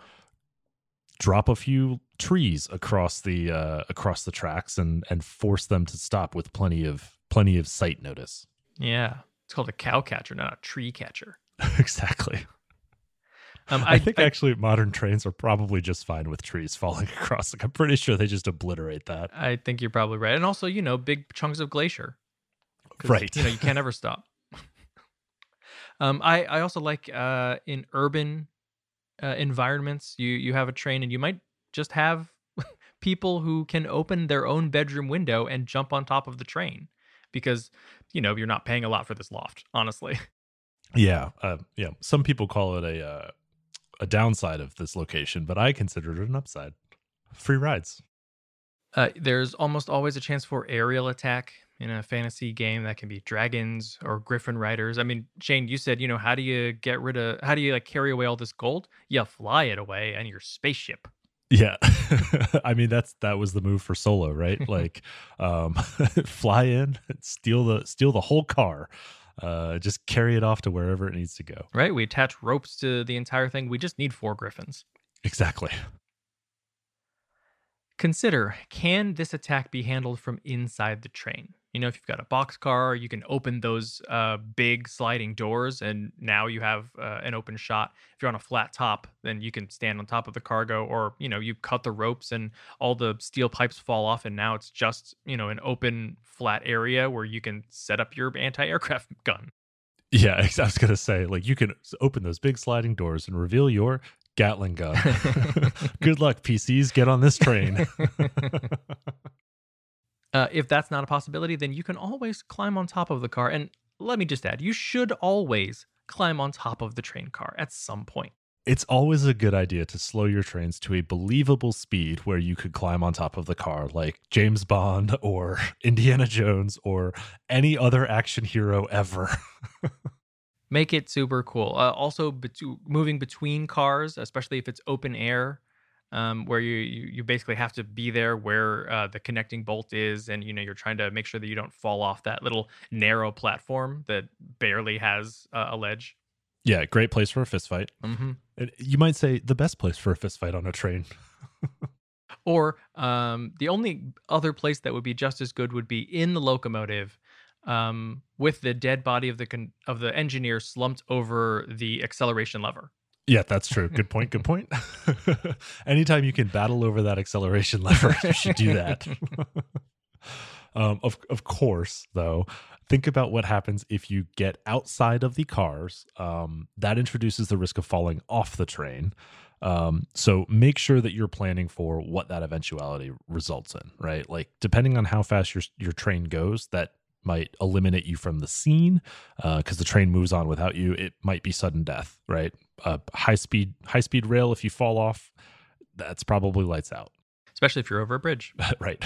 drop a few trees across the uh across the tracks and and force them to stop with plenty of plenty of sight notice Yeah. It's called a cow catcher, not a tree catcher. [LAUGHS] exactly Um, I, think actually modern trains are probably just fine with trees falling [LAUGHS] across like i'm pretty sure they just obliterate that I think you're probably right. And also, you know, big chunks of glacier. Right. You know, you can't ever stop. um, I, I also like uh, in urban uh, environments, you, you have a train and you might just have [LAUGHS] people who can open their own bedroom window and jump on top of the train because, you know, you're not paying a lot for this loft, honestly. [LAUGHS] yeah uh, yeah some people call it a uh, a downside of this location but i consider it an upside free rides Uh, there's almost always a chance for aerial attack in a fantasy game that can be dragons or griffin riders. I mean, Shane, you said, you know, how do you get rid of, how do you like carry away all this gold? You fly it away and your spaceship. Yeah. [LAUGHS] I mean that's that was the move for Solo, right? [LAUGHS] like um [LAUGHS] fly in, steal the steal the whole car. Uh just carry it off to wherever it needs to go. Right? We attach ropes to the entire thing. We just need four griffins. Exactly. Consider can this attack be handled from inside the train? You know, if you've got a box car, you can open those uh, big sliding doors, and now you have uh, an open shot. If you're on a flat top, then you can stand on top of the cargo, or you know, you cut the ropes and all the steel pipes fall off, and now it's just you know an open flat area where you can set up your [LAUGHS] anti-aircraft [LAUGHS] gun. Yeah, [LAUGHS] I was going to say like you can open those big sliding doors and reveal your Gatling gun. Good luck PCs, get on this train. Uh, if that's not a possibility, then you can always climb on top of the car. And let me just add, you should always climb on top of the train car at some point. it's always a good idea to slow your trains to a believable speed where you could climb on top of the car like James Bond [LAUGHS] or Indiana Jones or any other action hero ever. [LAUGHS] Make it super cool. Uh, also, bet- moving between cars, especially if it's open air, um, where you, you you basically have to be there where uh, the connecting bolt is, and you know you're trying to make sure that you don't fall off that little narrow platform that barely has uh, a ledge. yeah, great place for a fist fight. hmm And You might say the best place for a fist fight on a train. [LAUGHS] Or um, the only other place that would be just as good would be in the locomotive, um, with the dead body of the con- of the engineer slumped over the acceleration lever. Yeah, that's true. Good point. Good point. [LAUGHS] Anytime you can battle over that acceleration [LAUGHS] lever, you should do that. [LAUGHS] um, of of course, though, think about what happens if you get outside of the cars. Um, that introduces the risk of falling off the train. Um, so make sure that you're planning for what that eventuality results in, right? Like depending on how fast your your train goes, that might eliminate you from the scene because uh, the train moves on without you. It might be sudden death, right? Uh, high speed high speed rail. If you fall off, that's probably lights out. Especially if you're over a bridge, [LAUGHS] right?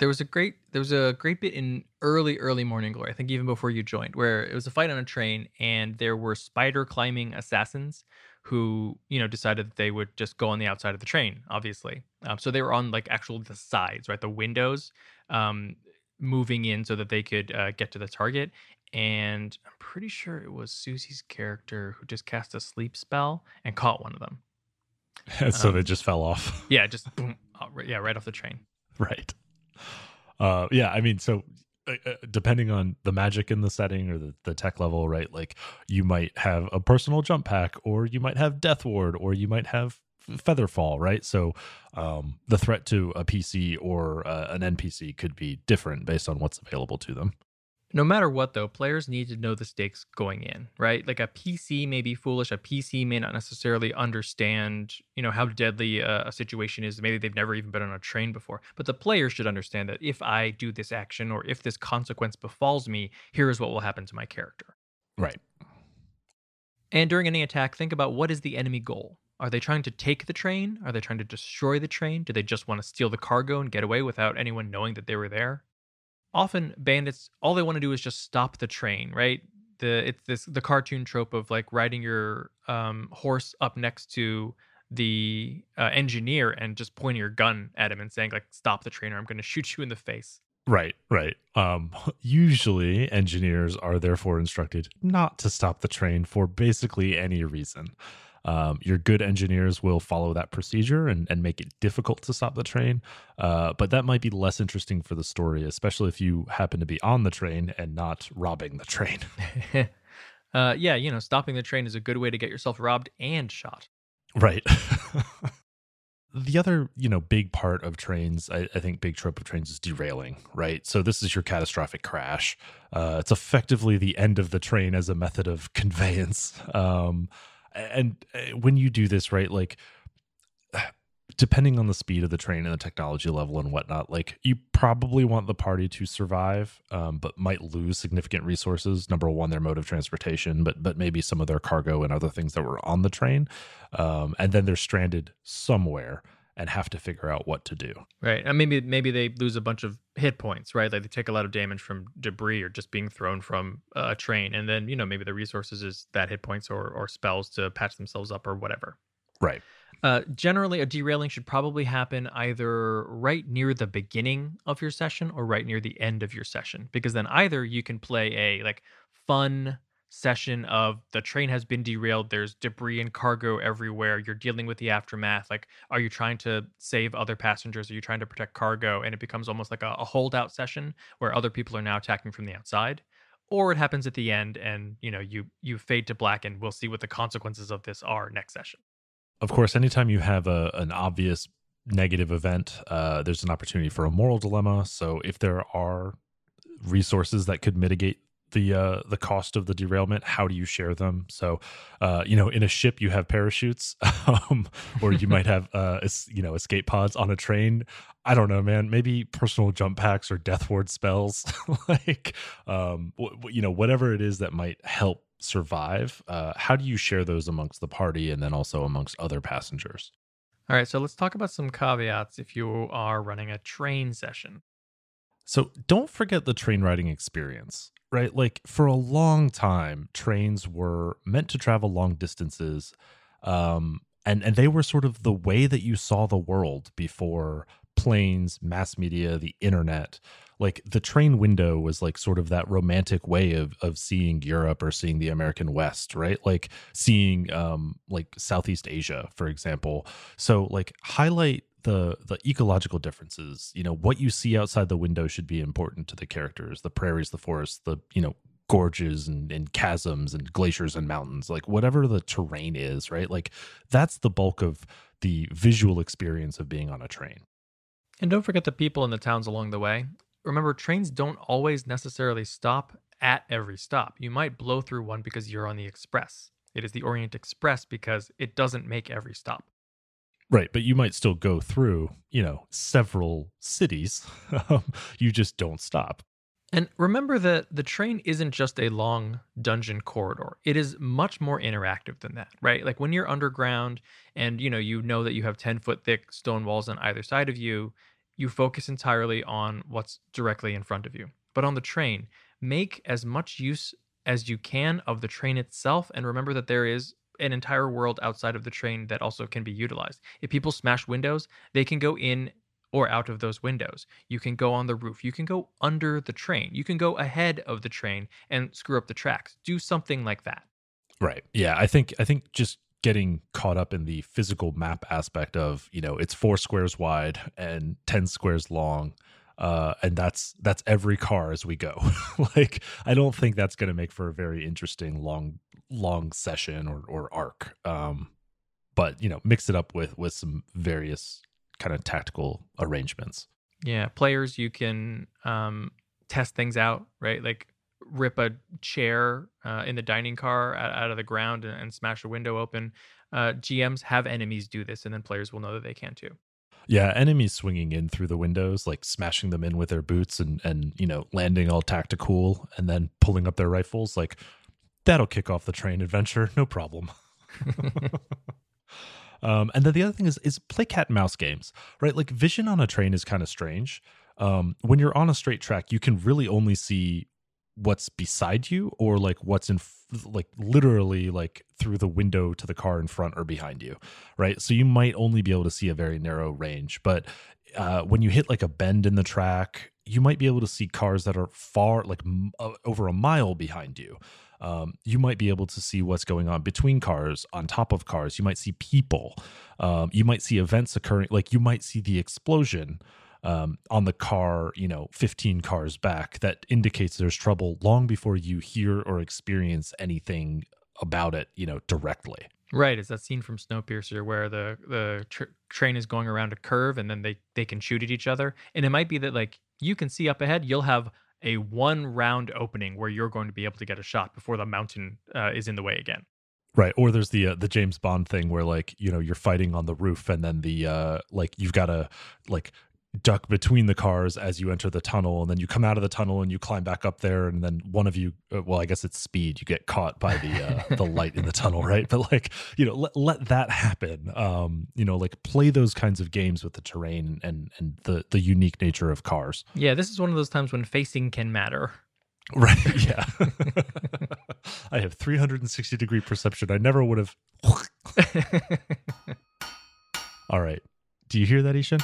there was a great there was a great bit in early early morning glory i think even before you joined where it was a fight on a train and there were spider climbing assassins who you know decided that they would just go on the outside of the train obviously um, so they were on like actual the sides right the windows um, moving in so that they could uh, get to the target and i'm pretty sure it was susie's character who just cast a sleep spell and caught one of them [LAUGHS] so um, they just fell off yeah [LAUGHS] just boom, yeah right off the train right uh, yeah, I mean, so uh, uh, depending on the magic in the setting or the, the tech level, right? Like you might have a personal jump pack, or you might have Death Ward, or you might have Featherfall, right? So um, the threat to a PC or uh, an NPC could be different based on what's available to them. No matter what, though, players need to know the stakes going in, right? Like a PC may be foolish. A PC may not necessarily understand, you know, how deadly a, a, situation is. Maybe they've never even been on a train before. But the player should understand that if I do this action or if this consequence befalls me, here is what will happen to my character. Right. And during any attack, think about what is the enemy goal. Are they trying to take the train? Are they trying to destroy the train? Do they just want to steal the cargo and get away without anyone knowing that they were there? Often bandits all they want to do is just stop the train right? The it's this the cartoon trope of like riding your um, horse up next to the uh, engineer and just pointing your gun at him and saying like stop the train or i'm going to shoot you in the face. Right right. Um [LAUGHS] usually engineers are therefore instructed not to stop the train for basically any reason um, your good engineers will follow that procedure and, and make it difficult to stop the train. Uh, but that might be less interesting for the story, especially if you happen to be on the train and not robbing the train. [LAUGHS] uh, yeah, you know, stopping the train is a good way to get yourself robbed and shot. Right. [LAUGHS] the other you know big part of trains I, I, think big trope of trains is derailing right so this is your catastrophic crash uh, it's effectively the end of the train as a method of [LAUGHS] conveyance um, and uh, when you do this right like [SIGHS] depending on the speed of the train and the technology level and whatnot like you probably want the party to survive um, but might lose significant resources. Number one their mode of transportation but but maybe some of their cargo and other things that were on the train. Um, and then they're stranded somewhere and have to figure out what to do. Right. And maybe maybe they lose a bunch of hit points, right? Like they take a lot of damage from debris or just being thrown from a train. And then, you know, maybe the resources is that hit points or, or spells to patch themselves up or whatever. Right. Uh, generally, a derailing should probably happen either right near the beginning of your session or right near the end of your session, because then either you can play a like fun session of the train has been derailed there's debris and cargo everywhere you're dealing with the aftermath like are you trying to save other passengers? Are you trying to protect cargo? And it becomes almost like a, a holdout session where other people are now attacking from the outside or it happens at the end and you know you you fade to black and we'll see what the consequences of this are next session. Of course anytime you have a, an obvious negative event uh, there's an opportunity for a moral dilemma. So if there are resources that could mitigate the uh the cost of the derailment how do you share them? So uh you know in a ship you have parachutes [LAUGHS] um or you might have uh you know escape pods on a train. I don't know man. Maybe personal jump packs or death ward spells. [LAUGHS] Like um w- you know whatever it is that might help survive uh how do you share those amongst the party and then also amongst other passengers? All right so let's talk about some caveats if you are running a train session. So don't forget the train riding experience right? Like for a long time, trains were meant to travel long distances. Um, and, and they were sort of the way that you saw the world before planes, mass media, the internet. Like the train window was like sort of that romantic way of of seeing Europe or seeing the American West, right? Like seeing um like Southeast Asia, for example. So like highlight the the ecological differences you know what you see outside the window should be important to the characters the prairies the forests the you know gorges and, and chasms and glaciers and mountains like whatever the terrain is right like that's the bulk of the visual experience of being on a train and don't forget the people in the towns along the way remember trains don't always necessarily stop at every stop. You might blow through one because you're on the express. It is the Orient Express because it doesn't make every stop. Right, but you might still go through, you know, several cities. [LAUGHS] you just don't stop. And remember that the train isn't just a long dungeon corridor. It is much more interactive than that, right? Like when you're underground and you know you know that you have 10 foot thick stone walls on either side of you, you focus entirely on what's directly in front of you. But on the train, make as much use as you can of the train itself and remember that there is an entire world outside of the train that also can be utilized. If people smash windows, they can go in or out of those windows. You can go on the roof. You can go under the train. You can go ahead of the train and screw up the tracks. Do something like that. Right. Yeah, I think I think just getting caught up in the physical map aspect of, you know, it's 4 squares wide and 10 squares long. Uh, and that's that's every car as we go. [LAUGHS] like I don't think that's going to make for a very interesting long long session or or arc. Um, but you know, mix it up with with some various kind of tactical arrangements. Yeah, players, you can um, test things out, right? Like rip a chair uh, in the dining car out, out of the ground and, and, smash a window open. Uh, GMs have enemies do this, and then players will know that they can too. Yeah, enemies swinging in through the windows, like smashing them in with their boots and and you know landing all tactical, and then pulling up their rifles, like that'll kick off the train adventure, no problem. [LAUGHS] Um, and then the other thing is is play cat and mouse games, right? Like vision on a train is kind of strange. Um, when you're on a straight track, you can really only see what's beside you or like what's in like literally like through the window to the car in front or behind you right so you might only be able to see a very narrow range but uh, when you hit like a bend in the track you might be able to see cars that are far like m- uh, over a mile behind you um, you might be able to see what's going on between cars, on top of cars. You might see people. Um, you might see events occurring. Like you might see the explosion um, on the car, you know, 15 cars back that indicates there's trouble long before you hear or experience anything about it, you know, directly. Right, it's that scene from Snowpiercer where the the tr- train is going around a curve and then they they can shoot at each other, and it might be that like you can see up ahead, you'll have a one round opening where you're going to be able to get a shot before the mountain uh, is in the way again. Right, or there's the uh, the James Bond thing where like you know you're fighting on the roof and then the uh like you've got to like duck between the cars as you enter the tunnel and then you come out of the tunnel and you climb back up there and then one of you uh, well i guess it's speed you get caught by the uh, [LAUGHS] the light in the tunnel right? But like you know let, let that happen. Um you know like play those kinds of games with the terrain and and the the unique nature of cars. Yeah this is one of those times when facing can matter. Right [LAUGHS] yeah. [LAUGHS] I have 360 degree perception. I never would have. All right. Do you hear that I-Hsien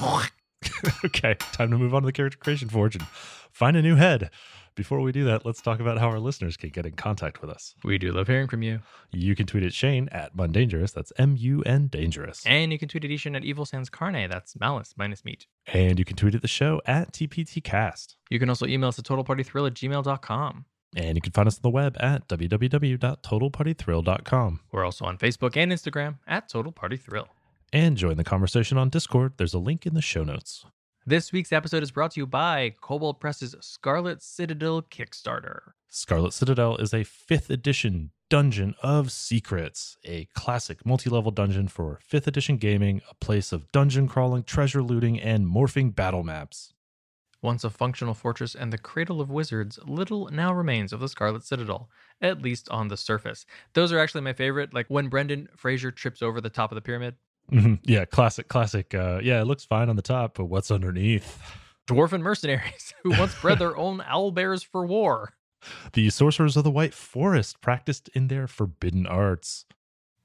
[LAUGHS] okay, time to move on to the character creation forge and find a new head. Before we do that, let's talk about how our listeners can get in contact with us. We do love hearing from you. You can tweet at Shane at Mundangerous. That's M U N Dangerous. And you can tweet at I-Hsien at Evil Sans Carne. That's malice minus meat. And you can tweet at the show at TPTcast. You can also email us at totalpartythrill at gmail.com. And you can find us on the web at www.totalpartythrill.com. We're also on Facebook and Instagram at Total Party Thrill and join the conversation on Discord. There's a link in the show notes. This week's episode is brought to you by Kobold Press's Scarlet Citadel Kickstarter. Scarlet Citadel is a 5th edition Dungeon of Secrets, a classic multi level dungeon for 5th edition gaming, a place of dungeon crawling, treasure looting, and morphing battle maps. Once a functional fortress and the cradle of wizards, little now remains of the Scarlet Citadel, at least on the surface. Those are actually my favorite, like when Brendan Fraser trips over the top of the pyramid. Mm-hmm. Yeah, classic, classic. Uh, yeah, it looks fine on the top, but what's underneath? Dwarven mercenaries [LAUGHS] who once bred their own owl bears for war. The sorcerers of the White Forest practiced in their forbidden arts.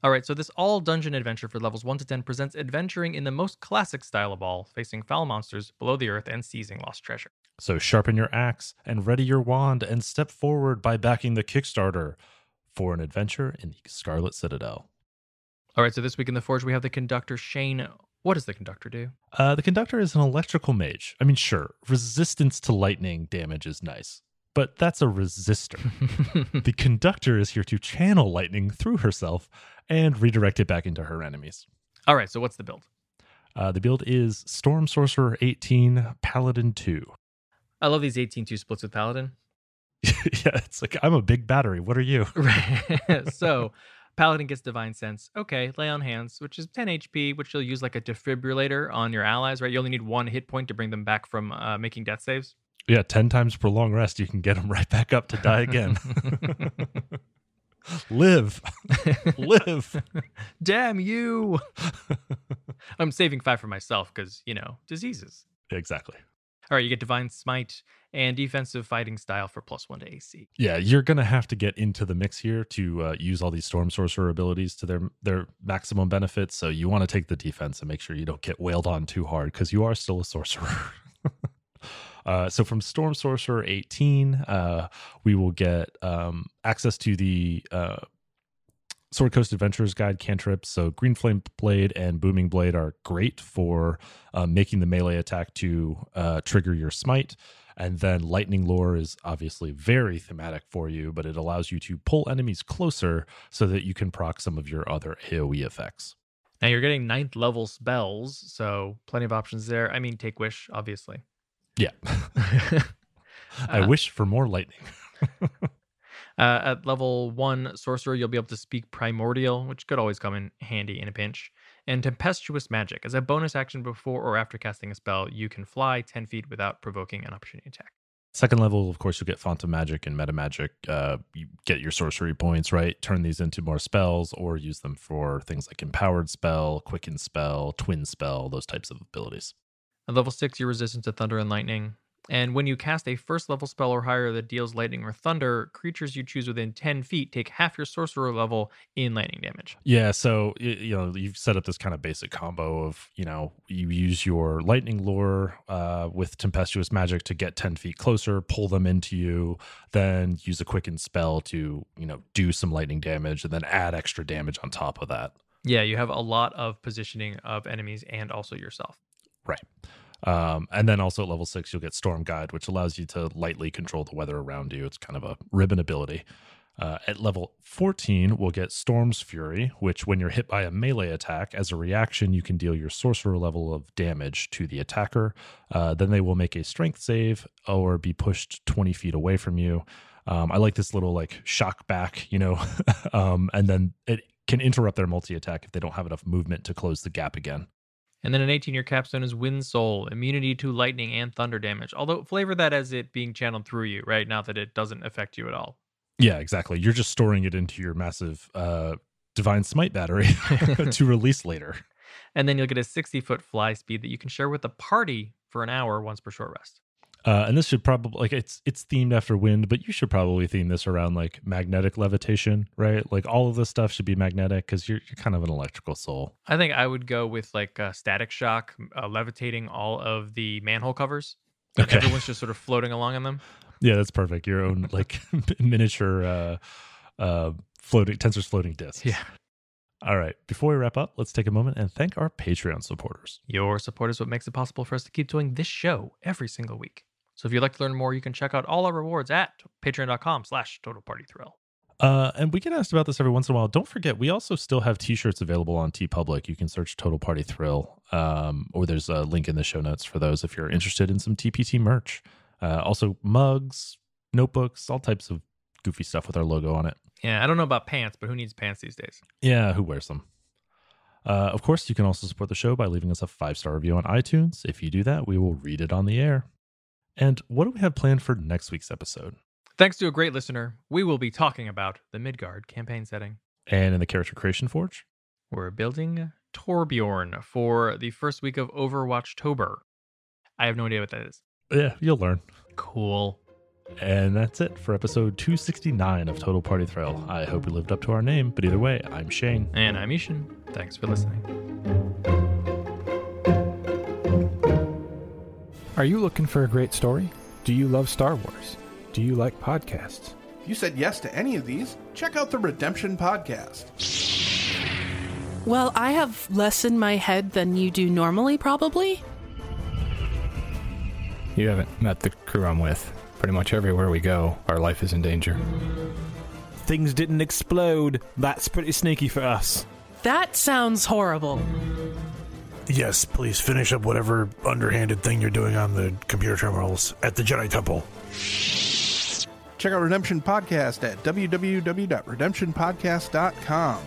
All right, so this all dungeon adventure for levels 1 to 10 presents adventuring in the most classic style of all, facing foul monsters below the earth and seizing lost treasure. So sharpen your axe and ready your wand and step forward by backing the Kickstarter for an adventure in the Scarlet Citadel. All right, so this week in the Forge, we have the conductor Shane. What does the conductor do? Uh, the conductor is an electrical mage. I mean, sure, resistance to lightning damage is nice, but that's a resistor. [LAUGHS] the conductor is here to channel lightning through herself and redirect it back into her enemies. All right, so what's the build? Uh, the build is Storm Sorcerer 18, Paladin 2. I love these 18 2 splits with Paladin. [LAUGHS] yeah, it's like I'm a big battery. What are you? [LAUGHS] Right. so Paladin gets Divine Sense. Okay, lay on hands, which is 10 HP, which you'll use like a defibrillator on your allies, right? You only need one hit point to bring them back from uh, making death saves. Yeah, ten times per long rest, you can get them [LAUGHS] right back up to die again. [LAUGHS] Live, [LAUGHS] live. Damn you! I'm saving five for myself because you know diseases. exactly. All right, you get Divine Smite and Defensive Fighting Style for plus one to AC. Yeah, you're gonna have to get into the mix here to uh, use all these storm sorcerer abilities to their their maximum benefit. So you want to take the defense and make sure you don't get wailed on too hard because you are still a sorcerer. [LAUGHS] uh, so from Storm Sorcerer 18, uh, we will get um, access to the uh, Sword Coast Adventurer's Guide cantrips. So Green Flame Blade and Booming Blade are great for uh, making the melee attack to uh, trigger your smite. And then Lightning Lure is obviously very thematic for you, but it allows you to pull enemies closer so that you can proc some of your other AoE effects. Now you're getting ninth level spells, so plenty of options there. I mean, Take Wish, obviously. Yeah. [LAUGHS] [LAUGHS] I Uh, wish for more lightning. [LAUGHS] Uh, at level one sorcerer, you'll be able to speak primordial, which could always come in handy in a pinch. And tempestuous magic. As a bonus action before or after casting a spell, you can fly 10 feet without provoking an opportunity attack. Second level, of course, you'll get Font of Magic and Meta Magic. Uh, you get your sorcery points, right? Turn these into more spells or use them for things like Empowered Spell, Quicken Spell, Twin Spell, those types of abilities. At level six, you're resistant to thunder and lightning. And when you cast a first level spell or higher that deals lightning or thunder, creatures you choose within 10 feet take half your sorcerer level in lightning damage. Yeah, so you know you've set up this kind of basic combo of you know you use your lightning lure uh, with tempestuous magic to get ten feet closer, pull them into you, then use a quicken spell to you know do some lightning damage, and then add extra damage on top of that. Yeah, you have a lot of positioning of enemies and also yourself. Right. Um, and then also at level six, you'll get Storm Guide, which allows you to lightly control the weather around you. It's kind of a ribbon ability. Uh, at level 14, we'll get Storm's Fury, which, when you're hit by a melee attack, as a reaction, you can deal your sorcerer level of damage to the attacker. Uh, then they will make a strength save or be pushed 20 feet away from you. Um, I like this little like shock back, you know, [LAUGHS] um, and then it can interrupt their multi attack if they don't have enough movement to close the gap again. And then an 18 year capstone is Wind Soul, immunity to lightning and thunder damage. Although flavor that as it being channeled through you, right? Not that it doesn't affect you at all. Yeah, exactly. You're just storing it into your massive uh, divine smite battery [LAUGHS] to release later. [LAUGHS] And then you'll get a 60 foot fly speed that you can share with the party for an hour once per short rest. Uh, and this should probably like it's it's themed after wind, but you should probably theme this around like magnetic levitation, right? Like all of this stuff should be magnetic because you're you're kind of an electrical soul. I think I would go with like uh, static shock, uh, levitating all of the manhole covers. Okay. Everyone's just sort of floating along in them. [LAUGHS] Yeah, that's perfect. Your own like [LAUGHS] miniature uh, uh, floating Tenser's floating discs. Yeah. All right. Before we wrap up, let's take a moment and thank our Patreon supporters. Your support is what makes it possible for us to keep doing this show every single week. So if you'd like to learn more, you can check out all our rewards at patreon.com slash total party thrill. Uh, and we get asked about this every once in a while. Don't forget, we also still have T-shirts available on Teepublic. You can search Total Party Thrill, um, or there's a link in the show notes for those if you're interested in some TPT merch. Uh, also, mugs, notebooks, all types of goofy stuff with our logo on it. Yeah, I don't know about pants, but who needs pants these days? Yeah, who wears them? Uh, of course, you can also support the show by leaving us a five star review on iTunes. If you do that, we will read it on the air. And what do we have planned for next week's episode? Thanks to a great listener, we will be talking about the Midgard campaign setting. And in the Character Creation Forge? We're building Torbjorn for the first week of Overwatch Tober. I have no idea what that is. Yeah, you'll learn. Cool. And that's it for episode 269 of Total Party Thrill. I hope we lived up to our name, but either way, I'm Shane. And I'm I-Hsien. Thanks for listening. Are you looking for a great story? Do you love Star Wars? Do you like podcasts? If you said yes to any of these, check out the Redemption Podcast. Well, I have less in my head than you do normally, probably. You haven't met the crew I'm with. Pretty much everywhere we go, our life is in danger. Things didn't explode. That's pretty sneaky for us. That sounds horrible. Yes, please finish up whatever underhanded thing you're doing on the computer terminals at the Jedi Temple. Check out Redemption Podcast at www.redemptionpodcast.com.